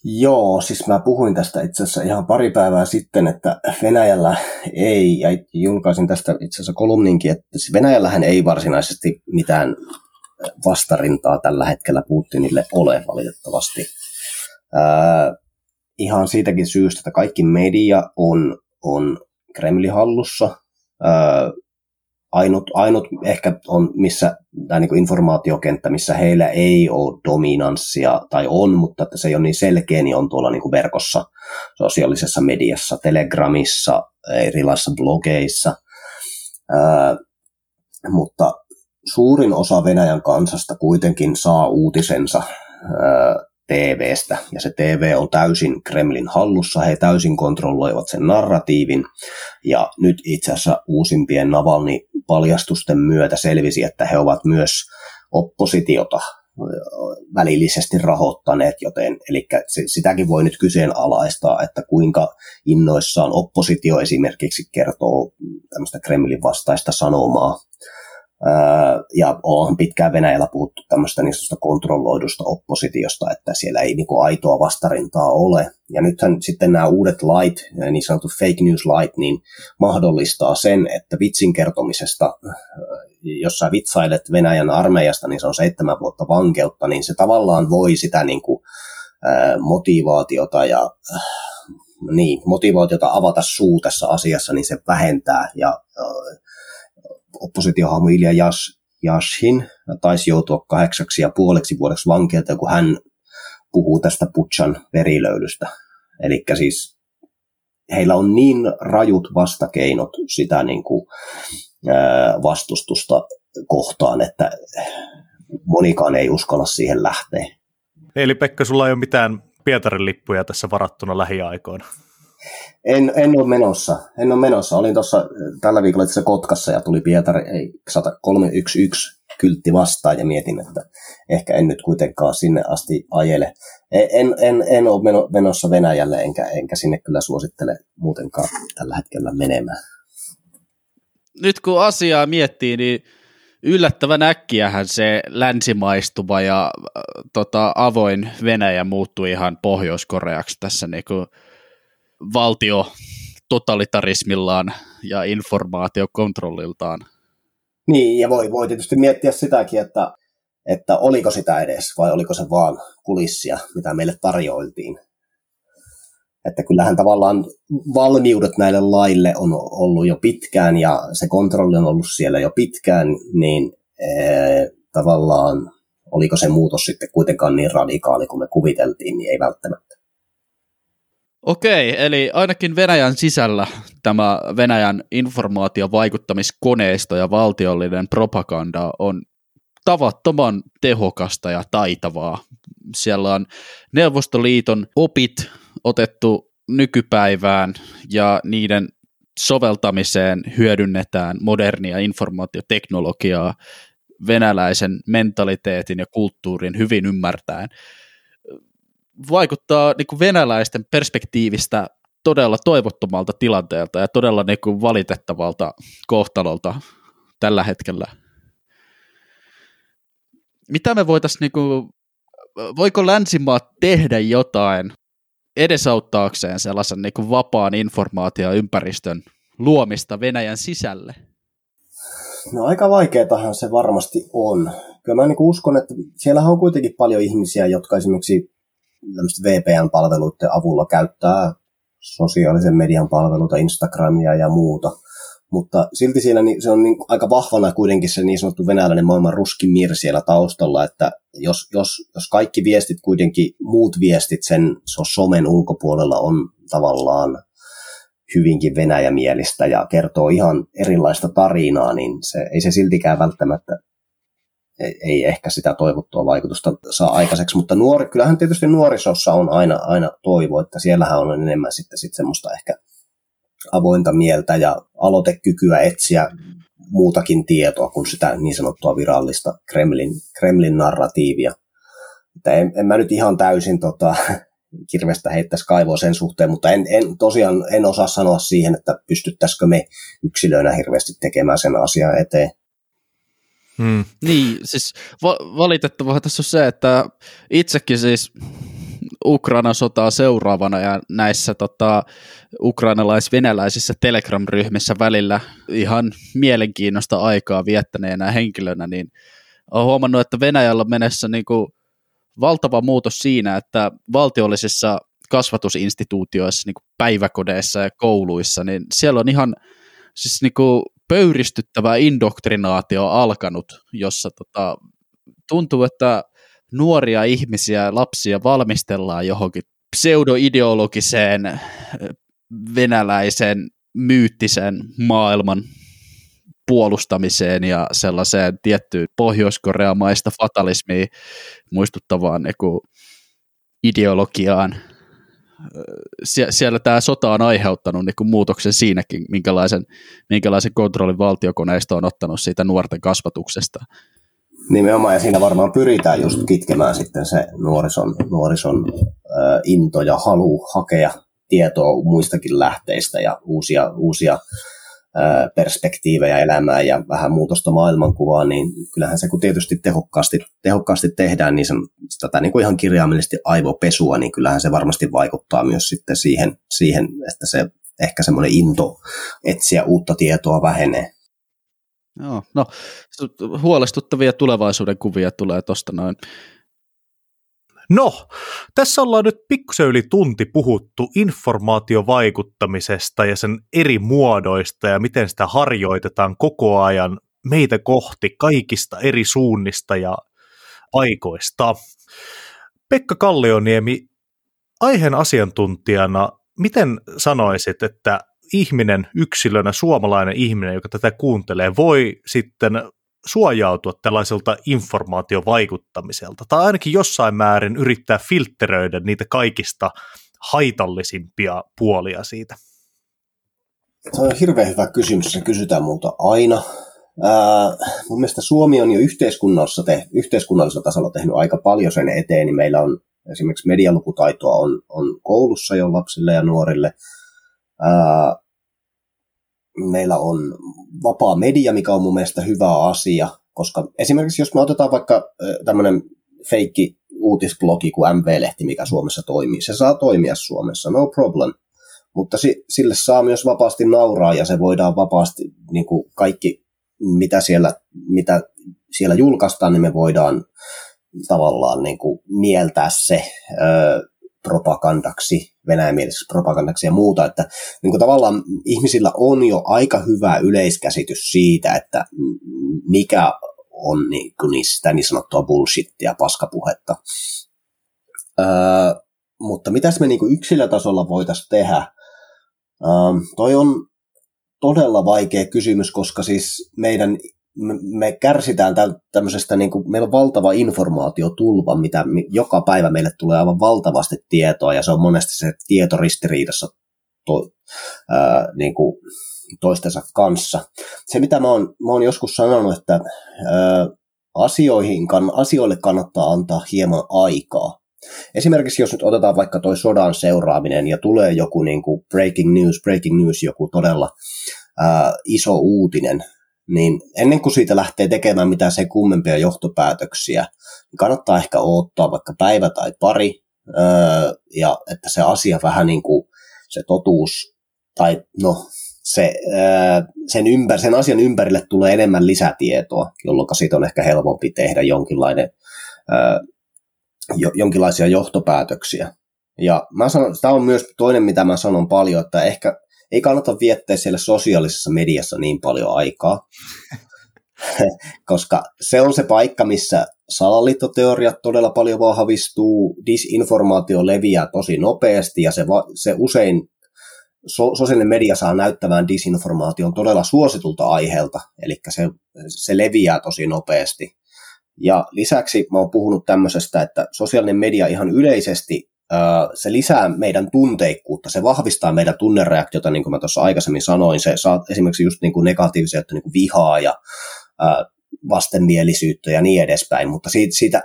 Joo, siis mä puhuin tästä itse asiassa ihan pari päivää sitten, että Venäjällä ei, ja julkaisin tästä itse asiassa kolumninkin, että siis Venäjällähän ei varsinaisesti mitään vastarintaa tällä hetkellä Putinille ole valitettavasti. Ää, ihan siitäkin syystä, että kaikki media on, on Kremlin hallussa. Ää, ainut, ainut ehkä on missä tämä niin informaatiokenttä, missä heillä ei ole dominanssia, tai on, mutta että se ei ole niin selkeä, niin on tuolla niin kuin verkossa, sosiaalisessa mediassa, Telegramissa, erilaisissa blogeissa. Ää, mutta suurin osa Venäjän kansasta kuitenkin saa uutisensa TVstä, ja se TV on täysin Kremlin hallussa, he täysin kontrolloivat sen narratiivin, ja nyt itse asiassa uusimpien Navalni-paljastusten myötä selvisi, että he ovat myös oppositiota välillisesti rahoittaneet, joten eli sitäkin voi nyt kyseenalaistaa, että kuinka innoissaan oppositio esimerkiksi kertoo tämmöistä Kremlin vastaista sanomaa ja on pitkään Venäjällä puhuttu tämmöistä niin kontrolloidusta oppositiosta, että siellä ei niin aitoa vastarintaa ole. Ja nythän sitten nämä uudet lait, niin sanotut fake news lait, niin mahdollistaa sen, että vitsin kertomisesta, jos sä vitsailet Venäjän armeijasta, niin se on seitsemän vuotta vankeutta, niin se tavallaan voi sitä niin kuin, motivaatiota ja niin, motivaatiota avata suu tässä asiassa, niin se vähentää ja oppositiohahmo Ilja Jas, Jashin taisi joutua kahdeksaksi ja puoleksi vuodeksi vankeilta, kun hän puhuu tästä Putsan verilöylystä. Eli siis heillä on niin rajut vastakeinot sitä niin kuin, vastustusta kohtaan, että monikaan ei uskalla siihen lähteä. Eli Pekka, sulla ei ole mitään Pietarin lippuja tässä varattuna lähiaikoina? En, en ole menossa. En ole menossa. Olin tuossa tällä viikolla itse Kotkassa ja tuli Pietari 311 kyltti vastaan ja mietin, että ehkä en nyt kuitenkaan sinne asti ajele. E, en, en, en ole menossa Venäjälle enkä, enkä sinne kyllä suosittele muutenkaan tällä hetkellä menemään. Nyt kun asiaa miettii, niin yllättävän äkkiähän se länsimaistuva ja äh, tota, avoin Venäjä muuttui ihan Pohjois-Koreaksi tässä niin kuin valtio totalitarismillaan ja informaatiokontrolliltaan. Niin, ja voi, voi tietysti miettiä sitäkin, että, että oliko sitä edes vai oliko se vaan kulissia, mitä meille tarjoiltiin. Että kyllähän tavallaan valmiudet näille laille on ollut jo pitkään ja se kontrolli on ollut siellä jo pitkään, niin ee, tavallaan oliko se muutos sitten kuitenkaan niin radikaali kuin me kuviteltiin, niin ei välttämättä. Okei, eli ainakin Venäjän sisällä tämä Venäjän informaatiovaikuttamiskoneisto ja valtiollinen propaganda on tavattoman tehokasta ja taitavaa. Siellä on Neuvostoliiton opit otettu nykypäivään ja niiden soveltamiseen hyödynnetään modernia informaatioteknologiaa venäläisen mentaliteetin ja kulttuurin hyvin ymmärtäen. Vaikuttaa niin kuin venäläisten perspektiivistä todella toivottomalta tilanteelta ja todella niin kuin valitettavalta kohtalolta tällä hetkellä. Mitä me voitaisiin, niin kuin, voiko länsimaat tehdä jotain edesauttaakseen sellaisen niin kuin vapaan informaatioympäristön luomista Venäjän sisälle? No aika vaikeatahan se varmasti on. Kyllä mä niin uskon, että siellä on kuitenkin paljon ihmisiä, jotka esimerkiksi VPN-palveluiden avulla käyttää sosiaalisen median palveluita, Instagramia ja muuta. Mutta silti siellä niin, se on niin, aika vahvana kuitenkin se niin sanottu venäläinen maailman ruskimir siellä taustalla, että jos, jos, jos kaikki viestit kuitenkin, muut viestit sen somen ulkopuolella on tavallaan hyvinkin venäjämielistä ja kertoo ihan erilaista tarinaa, niin se, ei se siltikään välttämättä ei, ehkä sitä toivottua vaikutusta saa aikaiseksi, mutta nuori, kyllähän tietysti nuorisossa on aina, aina toivo, että siellähän on enemmän sitten sit semmoista ehkä avointa mieltä ja aloitekykyä etsiä muutakin tietoa kuin sitä niin sanottua virallista Kremlin, Kremlin narratiivia. Että en, en mä nyt ihan täysin tota, kirvestä heittäisi kaivoa sen suhteen, mutta en, en, tosiaan en osaa sanoa siihen, että pystyttäisikö me yksilöinä hirveästi tekemään sen asian eteen. Hmm. Niin, siis va- valitettavaa tässä on se, että itsekin siis Ukrainan sotaa seuraavana ja näissä tota, ukrainalais-venäläisissä Telegram-ryhmissä välillä ihan mielenkiinnosta aikaa viettäneenä henkilönä, niin olen huomannut, että Venäjällä on menessä niin kuin valtava muutos siinä, että valtiollisissa kasvatusinstituutioissa, niin kuin päiväkodeissa ja kouluissa, niin siellä on ihan siis niin kuin pöyristyttävä indoktrinaatio alkanut, jossa tota, tuntuu, että nuoria ihmisiä, lapsia valmistellaan johonkin pseudoideologiseen venäläisen myyttisen maailman puolustamiseen ja sellaiseen tiettyyn pohjois-koreamaista fatalismiin muistuttavaan niin ideologiaan. Sie- siellä tämä sota on aiheuttanut niin kuin muutoksen siinäkin, minkälaisen, minkälaisen kontrollin valtiokoneisto on ottanut siitä nuorten kasvatuksesta. Nimenomaan, ja siinä varmaan pyritään just kitkemään sitten se nuorison, nuorison äh, into ja halu hakea tietoa muistakin lähteistä ja uusia, uusia perspektiivejä elämään ja vähän muutosta maailmankuvaa, niin kyllähän se kun tietysti tehokkaasti, tehokkaasti tehdään niin sen, tätä niin kuin ihan kirjaimellisesti aivopesua, niin kyllähän se varmasti vaikuttaa myös sitten siihen, siihen että se ehkä semmoinen into etsiä uutta tietoa vähenee. Joo, no huolestuttavia tulevaisuuden kuvia tulee tuosta noin No, tässä ollaan nyt pikkusen yli tunti puhuttu informaatiovaikuttamisesta ja sen eri muodoista ja miten sitä harjoitetaan koko ajan meitä kohti kaikista eri suunnista ja aikoista. Pekka Kallioniemi, aiheen asiantuntijana, miten sanoisit, että ihminen yksilönä, suomalainen ihminen, joka tätä kuuntelee, voi sitten suojautua tällaiselta informaatiovaikuttamiselta, tai ainakin jossain määrin yrittää filtteröidä niitä kaikista haitallisimpia puolia siitä? Se on hirveän hyvä kysymys, se kysytään muuta aina. Ää, mun mielestä Suomi on jo yhteiskunnallisella, te, yhteiskunnallisella tasolla tehnyt aika paljon sen eteen, niin meillä on esimerkiksi medialukutaitoa on, on koulussa jo lapsille ja nuorille. Ää, meillä on vapaa media, mikä on mun mielestä hyvä asia, koska esimerkiksi jos me otetaan vaikka tämmöinen feikki uutisblogi kuin MV-lehti, mikä Suomessa toimii, se saa toimia Suomessa, no problem. Mutta sille saa myös vapaasti nauraa ja se voidaan vapaasti, niin kuin kaikki mitä siellä, mitä siellä julkaistaan, niin me voidaan tavallaan niin kuin mieltää se. Propagandaksi, venäjämieliseksi propagandaksi ja muuta, että niin kuin tavallaan ihmisillä on jo aika hyvä yleiskäsitys siitä, että mikä on niin, kuin sitä niin sanottua bullshittia, paskapuhetta. Öö, mutta mitäs me niin kuin yksilötasolla voitaisiin tehdä? Öö, toi on todella vaikea kysymys, koska siis meidän me, kärsitään tämmöisestä, niin kuin, meillä on valtava informaatiotulva, mitä joka päivä meille tulee aivan valtavasti tietoa, ja se on monesti se tieto ristiriidassa to, ää, niin kuin toistensa kanssa. Se, mitä mä oon, mä oon joskus sanonut, että ää, asioihin, kann, asioille kannattaa antaa hieman aikaa. Esimerkiksi jos nyt otetaan vaikka toi sodan seuraaminen ja tulee joku niin kuin breaking news, breaking news, joku todella ää, iso uutinen, niin ennen kuin siitä lähtee tekemään mitään se kummempia johtopäätöksiä, niin kannattaa ehkä odottaa vaikka päivä tai pari, öö, ja että se asia vähän niin kuin se totuus, tai no se, öö, sen, ympär, sen asian ympärille tulee enemmän lisätietoa, jolloin siitä on ehkä helpompi tehdä jonkinlainen, öö, jo, jonkinlaisia johtopäätöksiä. Ja mä sanon, tämä on myös toinen, mitä mä sanon paljon, että ehkä ei kannata viettää siellä sosiaalisessa mediassa niin paljon aikaa, koska se on se paikka, missä salaliittoteoriat todella paljon vahvistuu, disinformaatio leviää tosi nopeasti ja se, va- se usein so- sosiaalinen media saa näyttämään disinformaation todella suositulta aiheelta, eli se, se leviää tosi nopeasti. Ja lisäksi mä oon puhunut tämmöisestä, että sosiaalinen media ihan yleisesti se lisää meidän tunteikkuutta, se vahvistaa meidän tunnereaktiota, niin kuin mä tuossa aikaisemmin sanoin, se saa esimerkiksi just niin kuin negatiivisia, että niin kuin vihaa ja vastenmielisyyttä ja niin edespäin, mutta siitä, siitä,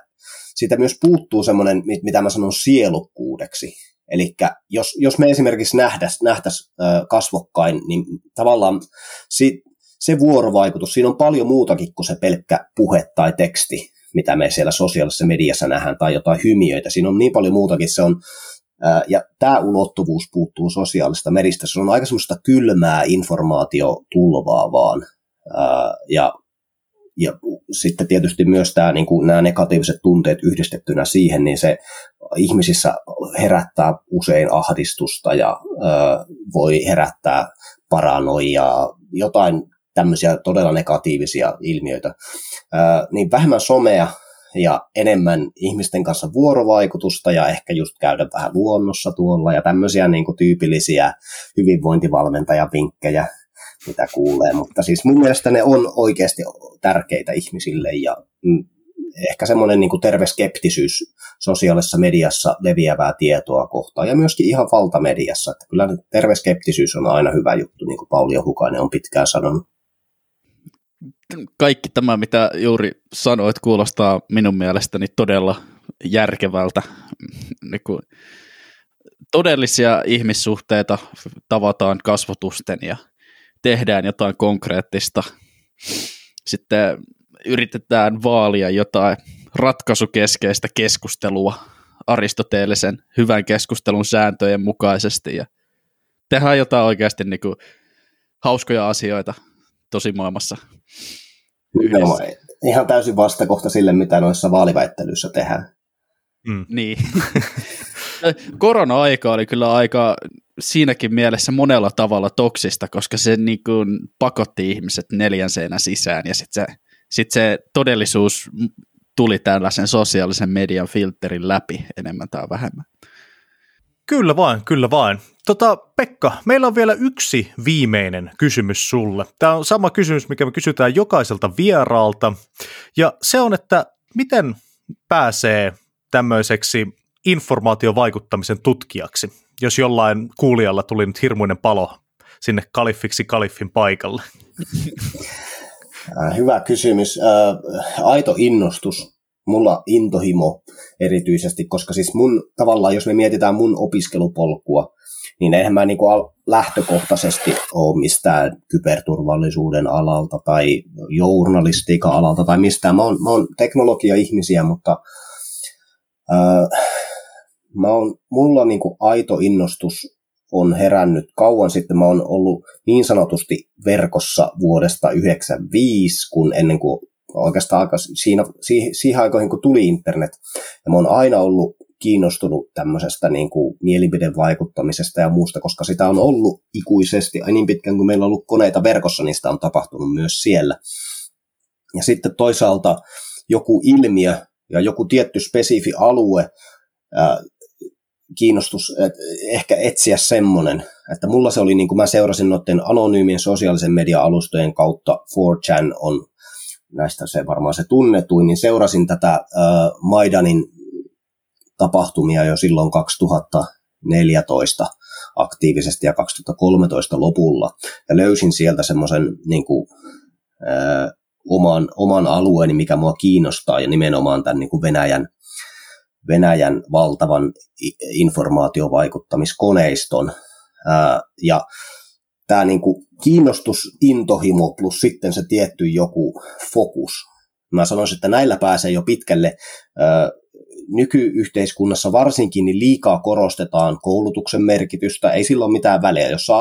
siitä myös puuttuu semmoinen, mitä mä sanon sielukkuudeksi. Eli jos, jos me esimerkiksi nähtäisiin nähtäis, kasvokkain, niin tavallaan si, se vuorovaikutus, siinä on paljon muutakin kuin se pelkkä puhe tai teksti mitä me siellä sosiaalisessa mediassa nähdään, tai jotain hymiöitä. Siinä on niin paljon muutakin. Se on, ja tämä ulottuvuus puuttuu sosiaalista medistä. Se on aika semmoista kylmää informaatiotulvaa vaan. Ja, ja sitten tietysti myös tämä, niin kuin nämä negatiiviset tunteet yhdistettynä siihen, niin se ihmisissä herättää usein ahdistusta ja voi herättää paranoiaa, jotain tämmöisiä todella negatiivisia ilmiöitä, ää, niin vähemmän somea ja enemmän ihmisten kanssa vuorovaikutusta ja ehkä just käydä vähän luonnossa tuolla ja tämmöisiä niin kuin tyypillisiä hyvinvointivalmentajan vinkkejä, mitä kuulee. Mutta siis mun mielestä ne on oikeasti tärkeitä ihmisille ja mm, ehkä semmoinen niin kuin terve skeptisyys sosiaalisessa mediassa leviävää tietoa kohtaan ja myöskin ihan valtamediassa. Että kyllä terve skeptisyys on aina hyvä juttu, niin kuin Pauli Hukainen on pitkään sanonut kaikki tämä, mitä juuri sanoit, kuulostaa minun mielestäni todella järkevältä. Niin kuin todellisia ihmissuhteita tavataan kasvotusten ja tehdään jotain konkreettista. Sitten yritetään vaalia jotain ratkaisukeskeistä keskustelua aristoteellisen hyvän keskustelun sääntöjen mukaisesti ja tehdään jotain oikeasti niin kuin hauskoja asioita tosi maailmassa No, ihan täysin vastakohta sille, mitä noissa vaaliväittelyissä tehdään. Mm. Niin. Korona-aika oli kyllä aika siinäkin mielessä monella tavalla toksista, koska se niin kuin pakotti ihmiset neljän seinän sisään ja sitten se, sit se todellisuus tuli tällaisen sosiaalisen median filterin läpi enemmän tai vähemmän. Kyllä vain, kyllä vain. Tota, Pekka, meillä on vielä yksi viimeinen kysymys sulle. Tämä on sama kysymys, mikä me kysytään jokaiselta vieraalta. Ja se on, että miten pääsee tämmöiseksi informaatiovaikuttamisen tutkijaksi, jos jollain kuulijalla tuli nyt hirmuinen palo sinne kalifiksi kalifin paikalle? Äh, hyvä kysymys. Äh, aito innostus mulla intohimo erityisesti, koska siis mun tavallaan, jos me mietitään mun opiskelupolkua, niin eihän mä niinku lähtökohtaisesti ole mistään kyberturvallisuuden alalta tai journalistiikan alalta tai mistään. Mä oon, mä oon teknologia-ihmisiä, mutta ää, mä oon, mulla niinku aito innostus on herännyt kauan sitten. Mä oon ollut niin sanotusti verkossa vuodesta 1995, kun ennen kuin oikeastaan aika siinä, siihen, siihen aikoihin, kun tuli internet. Ja mä oon aina ollut kiinnostunut tämmöisestä niin kuin mielipidevaikuttamisesta ja muusta, koska sitä on ollut ikuisesti, niin pitkään kuin meillä on ollut koneita verkossa, niin sitä on tapahtunut myös siellä. Ja sitten toisaalta joku ilmiö ja joku tietty spesifi alue, ää, kiinnostus et, ehkä etsiä semmoinen, että mulla se oli niin kuin mä seurasin noiden anonyymien sosiaalisen media-alustojen kautta 4chan on näistä se varmaan se tunnetuin, niin seurasin tätä äh, Maidanin tapahtumia jo silloin 2014 aktiivisesti ja 2013 lopulla. Ja löysin sieltä semmoisen niin oman, oman alueeni, mikä mua kiinnostaa, ja nimenomaan tämän niin kuin Venäjän, Venäjän valtavan informaatiovaikuttamiskoneiston. Äh, ja tämä niin kuin kiinnostus, intohimo plus sitten se tietty joku fokus. Mä sanoisin, että näillä pääsee jo pitkälle. nykyyhteiskunnassa varsinkin niin liikaa korostetaan koulutuksen merkitystä, ei sillä ole mitään väliä. Jos sä,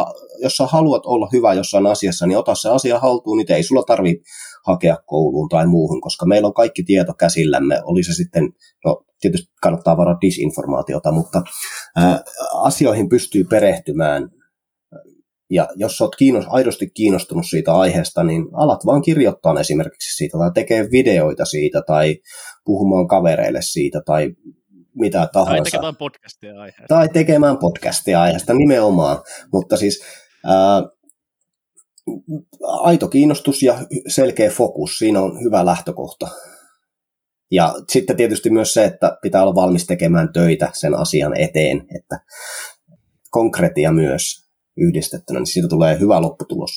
jos sä haluat olla hyvä jossain asiassa, niin ota se asia haltuun, niin ei sulla tarvi hakea kouluun tai muuhun, koska meillä on kaikki tieto käsillämme, oli se sitten, no tietysti kannattaa varoa disinformaatiota, mutta ää, asioihin pystyy perehtymään ja jos olet kiinnost, aidosti kiinnostunut siitä aiheesta, niin alat vaan kirjoittaa esimerkiksi siitä tai tekee videoita siitä tai puhumaan kavereille siitä tai mitä tahansa. Tai tekemään podcastia aiheesta. Tai tekemään podcastia aiheesta nimenomaan. Mutta siis ää, aito kiinnostus ja selkeä fokus, siinä on hyvä lähtökohta. Ja sitten tietysti myös se, että pitää olla valmis tekemään töitä sen asian eteen, että konkretia myös yhdistettynä, niin siitä tulee hyvä lopputulos.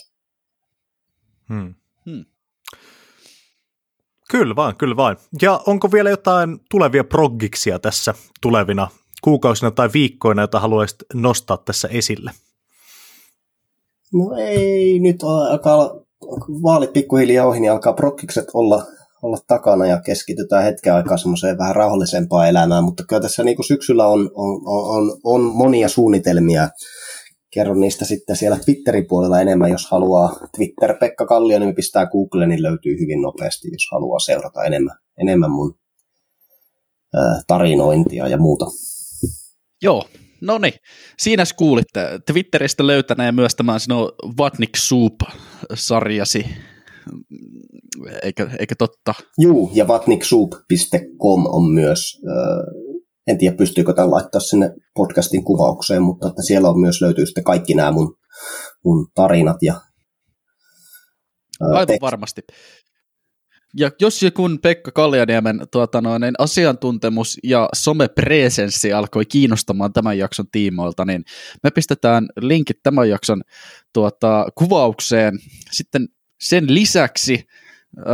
Hmm. Hmm. Kyllä vain, kyllä vain. Ja onko vielä jotain tulevia proggiksia tässä tulevina kuukausina tai viikkoina, joita haluaisit nostaa tässä esille? No ei, nyt alkaa vaalit pikkuhiljaa ohi, niin alkaa proggikset olla, olla takana ja keskitytään hetken aikaa semmoiseen vähän rauhallisempaan elämään, mutta kyllä tässä niin kuin syksyllä on, on, on, on monia suunnitelmia kerron niistä sitten siellä Twitterin puolella enemmän, jos haluaa. Twitter Pekka Kallio, niin pistää Google, niin löytyy hyvin nopeasti, jos haluaa seurata enemmän, enemmän mun ää, tarinointia ja muuta. Joo, no niin. Siinä kuulitte. Twitteristä löytäneen myös tämän sinun Vatnik Soup-sarjasi. Eikö, eikö totta? Juu, ja vatniksoup.com on myös en tiedä pystyykö tämän laittaa sinne podcastin kuvaukseen, mutta että siellä on myös löytyy sitten kaikki nämä mun, mun tarinat ja Aivan varmasti. Ja jos kun Pekka Kaljaniemen tuota noin, asiantuntemus ja somepresenssi alkoi kiinnostamaan tämän jakson tiimoilta, niin me pistetään linkit tämän jakson tuota, kuvaukseen. Sitten sen lisäksi öö,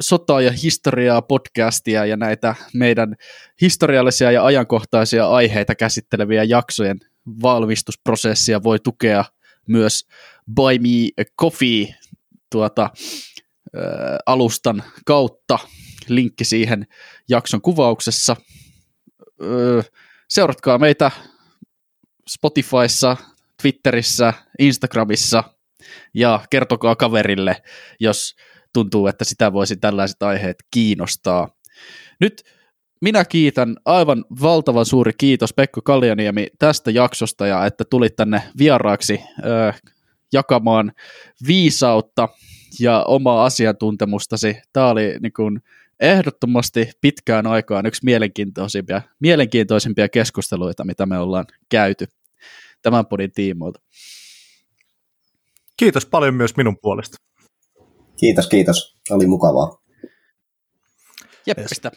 sotaa ja historiaa podcastia ja näitä meidän historiallisia ja ajankohtaisia aiheita käsitteleviä jaksojen valmistusprosessia voi tukea myös Buy Me Coffee tuota, öö, alustan kautta. Linkki siihen jakson kuvauksessa. Öö, seuratkaa meitä Spotifyssa, Twitterissä, Instagramissa – ja kertokaa kaverille, jos tuntuu, että sitä voisi tällaiset aiheet kiinnostaa. Nyt minä kiitän aivan valtavan suuri kiitos Pekko Kaljaniemi tästä jaksosta ja että tulit tänne vieraaksi jakamaan viisautta ja omaa asiantuntemustasi. Tämä oli niin kuin, ehdottomasti pitkään aikaan yksi mielenkiintoisimpia, mielenkiintoisimpia keskusteluita, mitä me ollaan käyty tämän podin tiimoilta. Kiitos paljon myös minun puolesta. Kiitos, kiitos. Oli mukavaa. Jeppistä.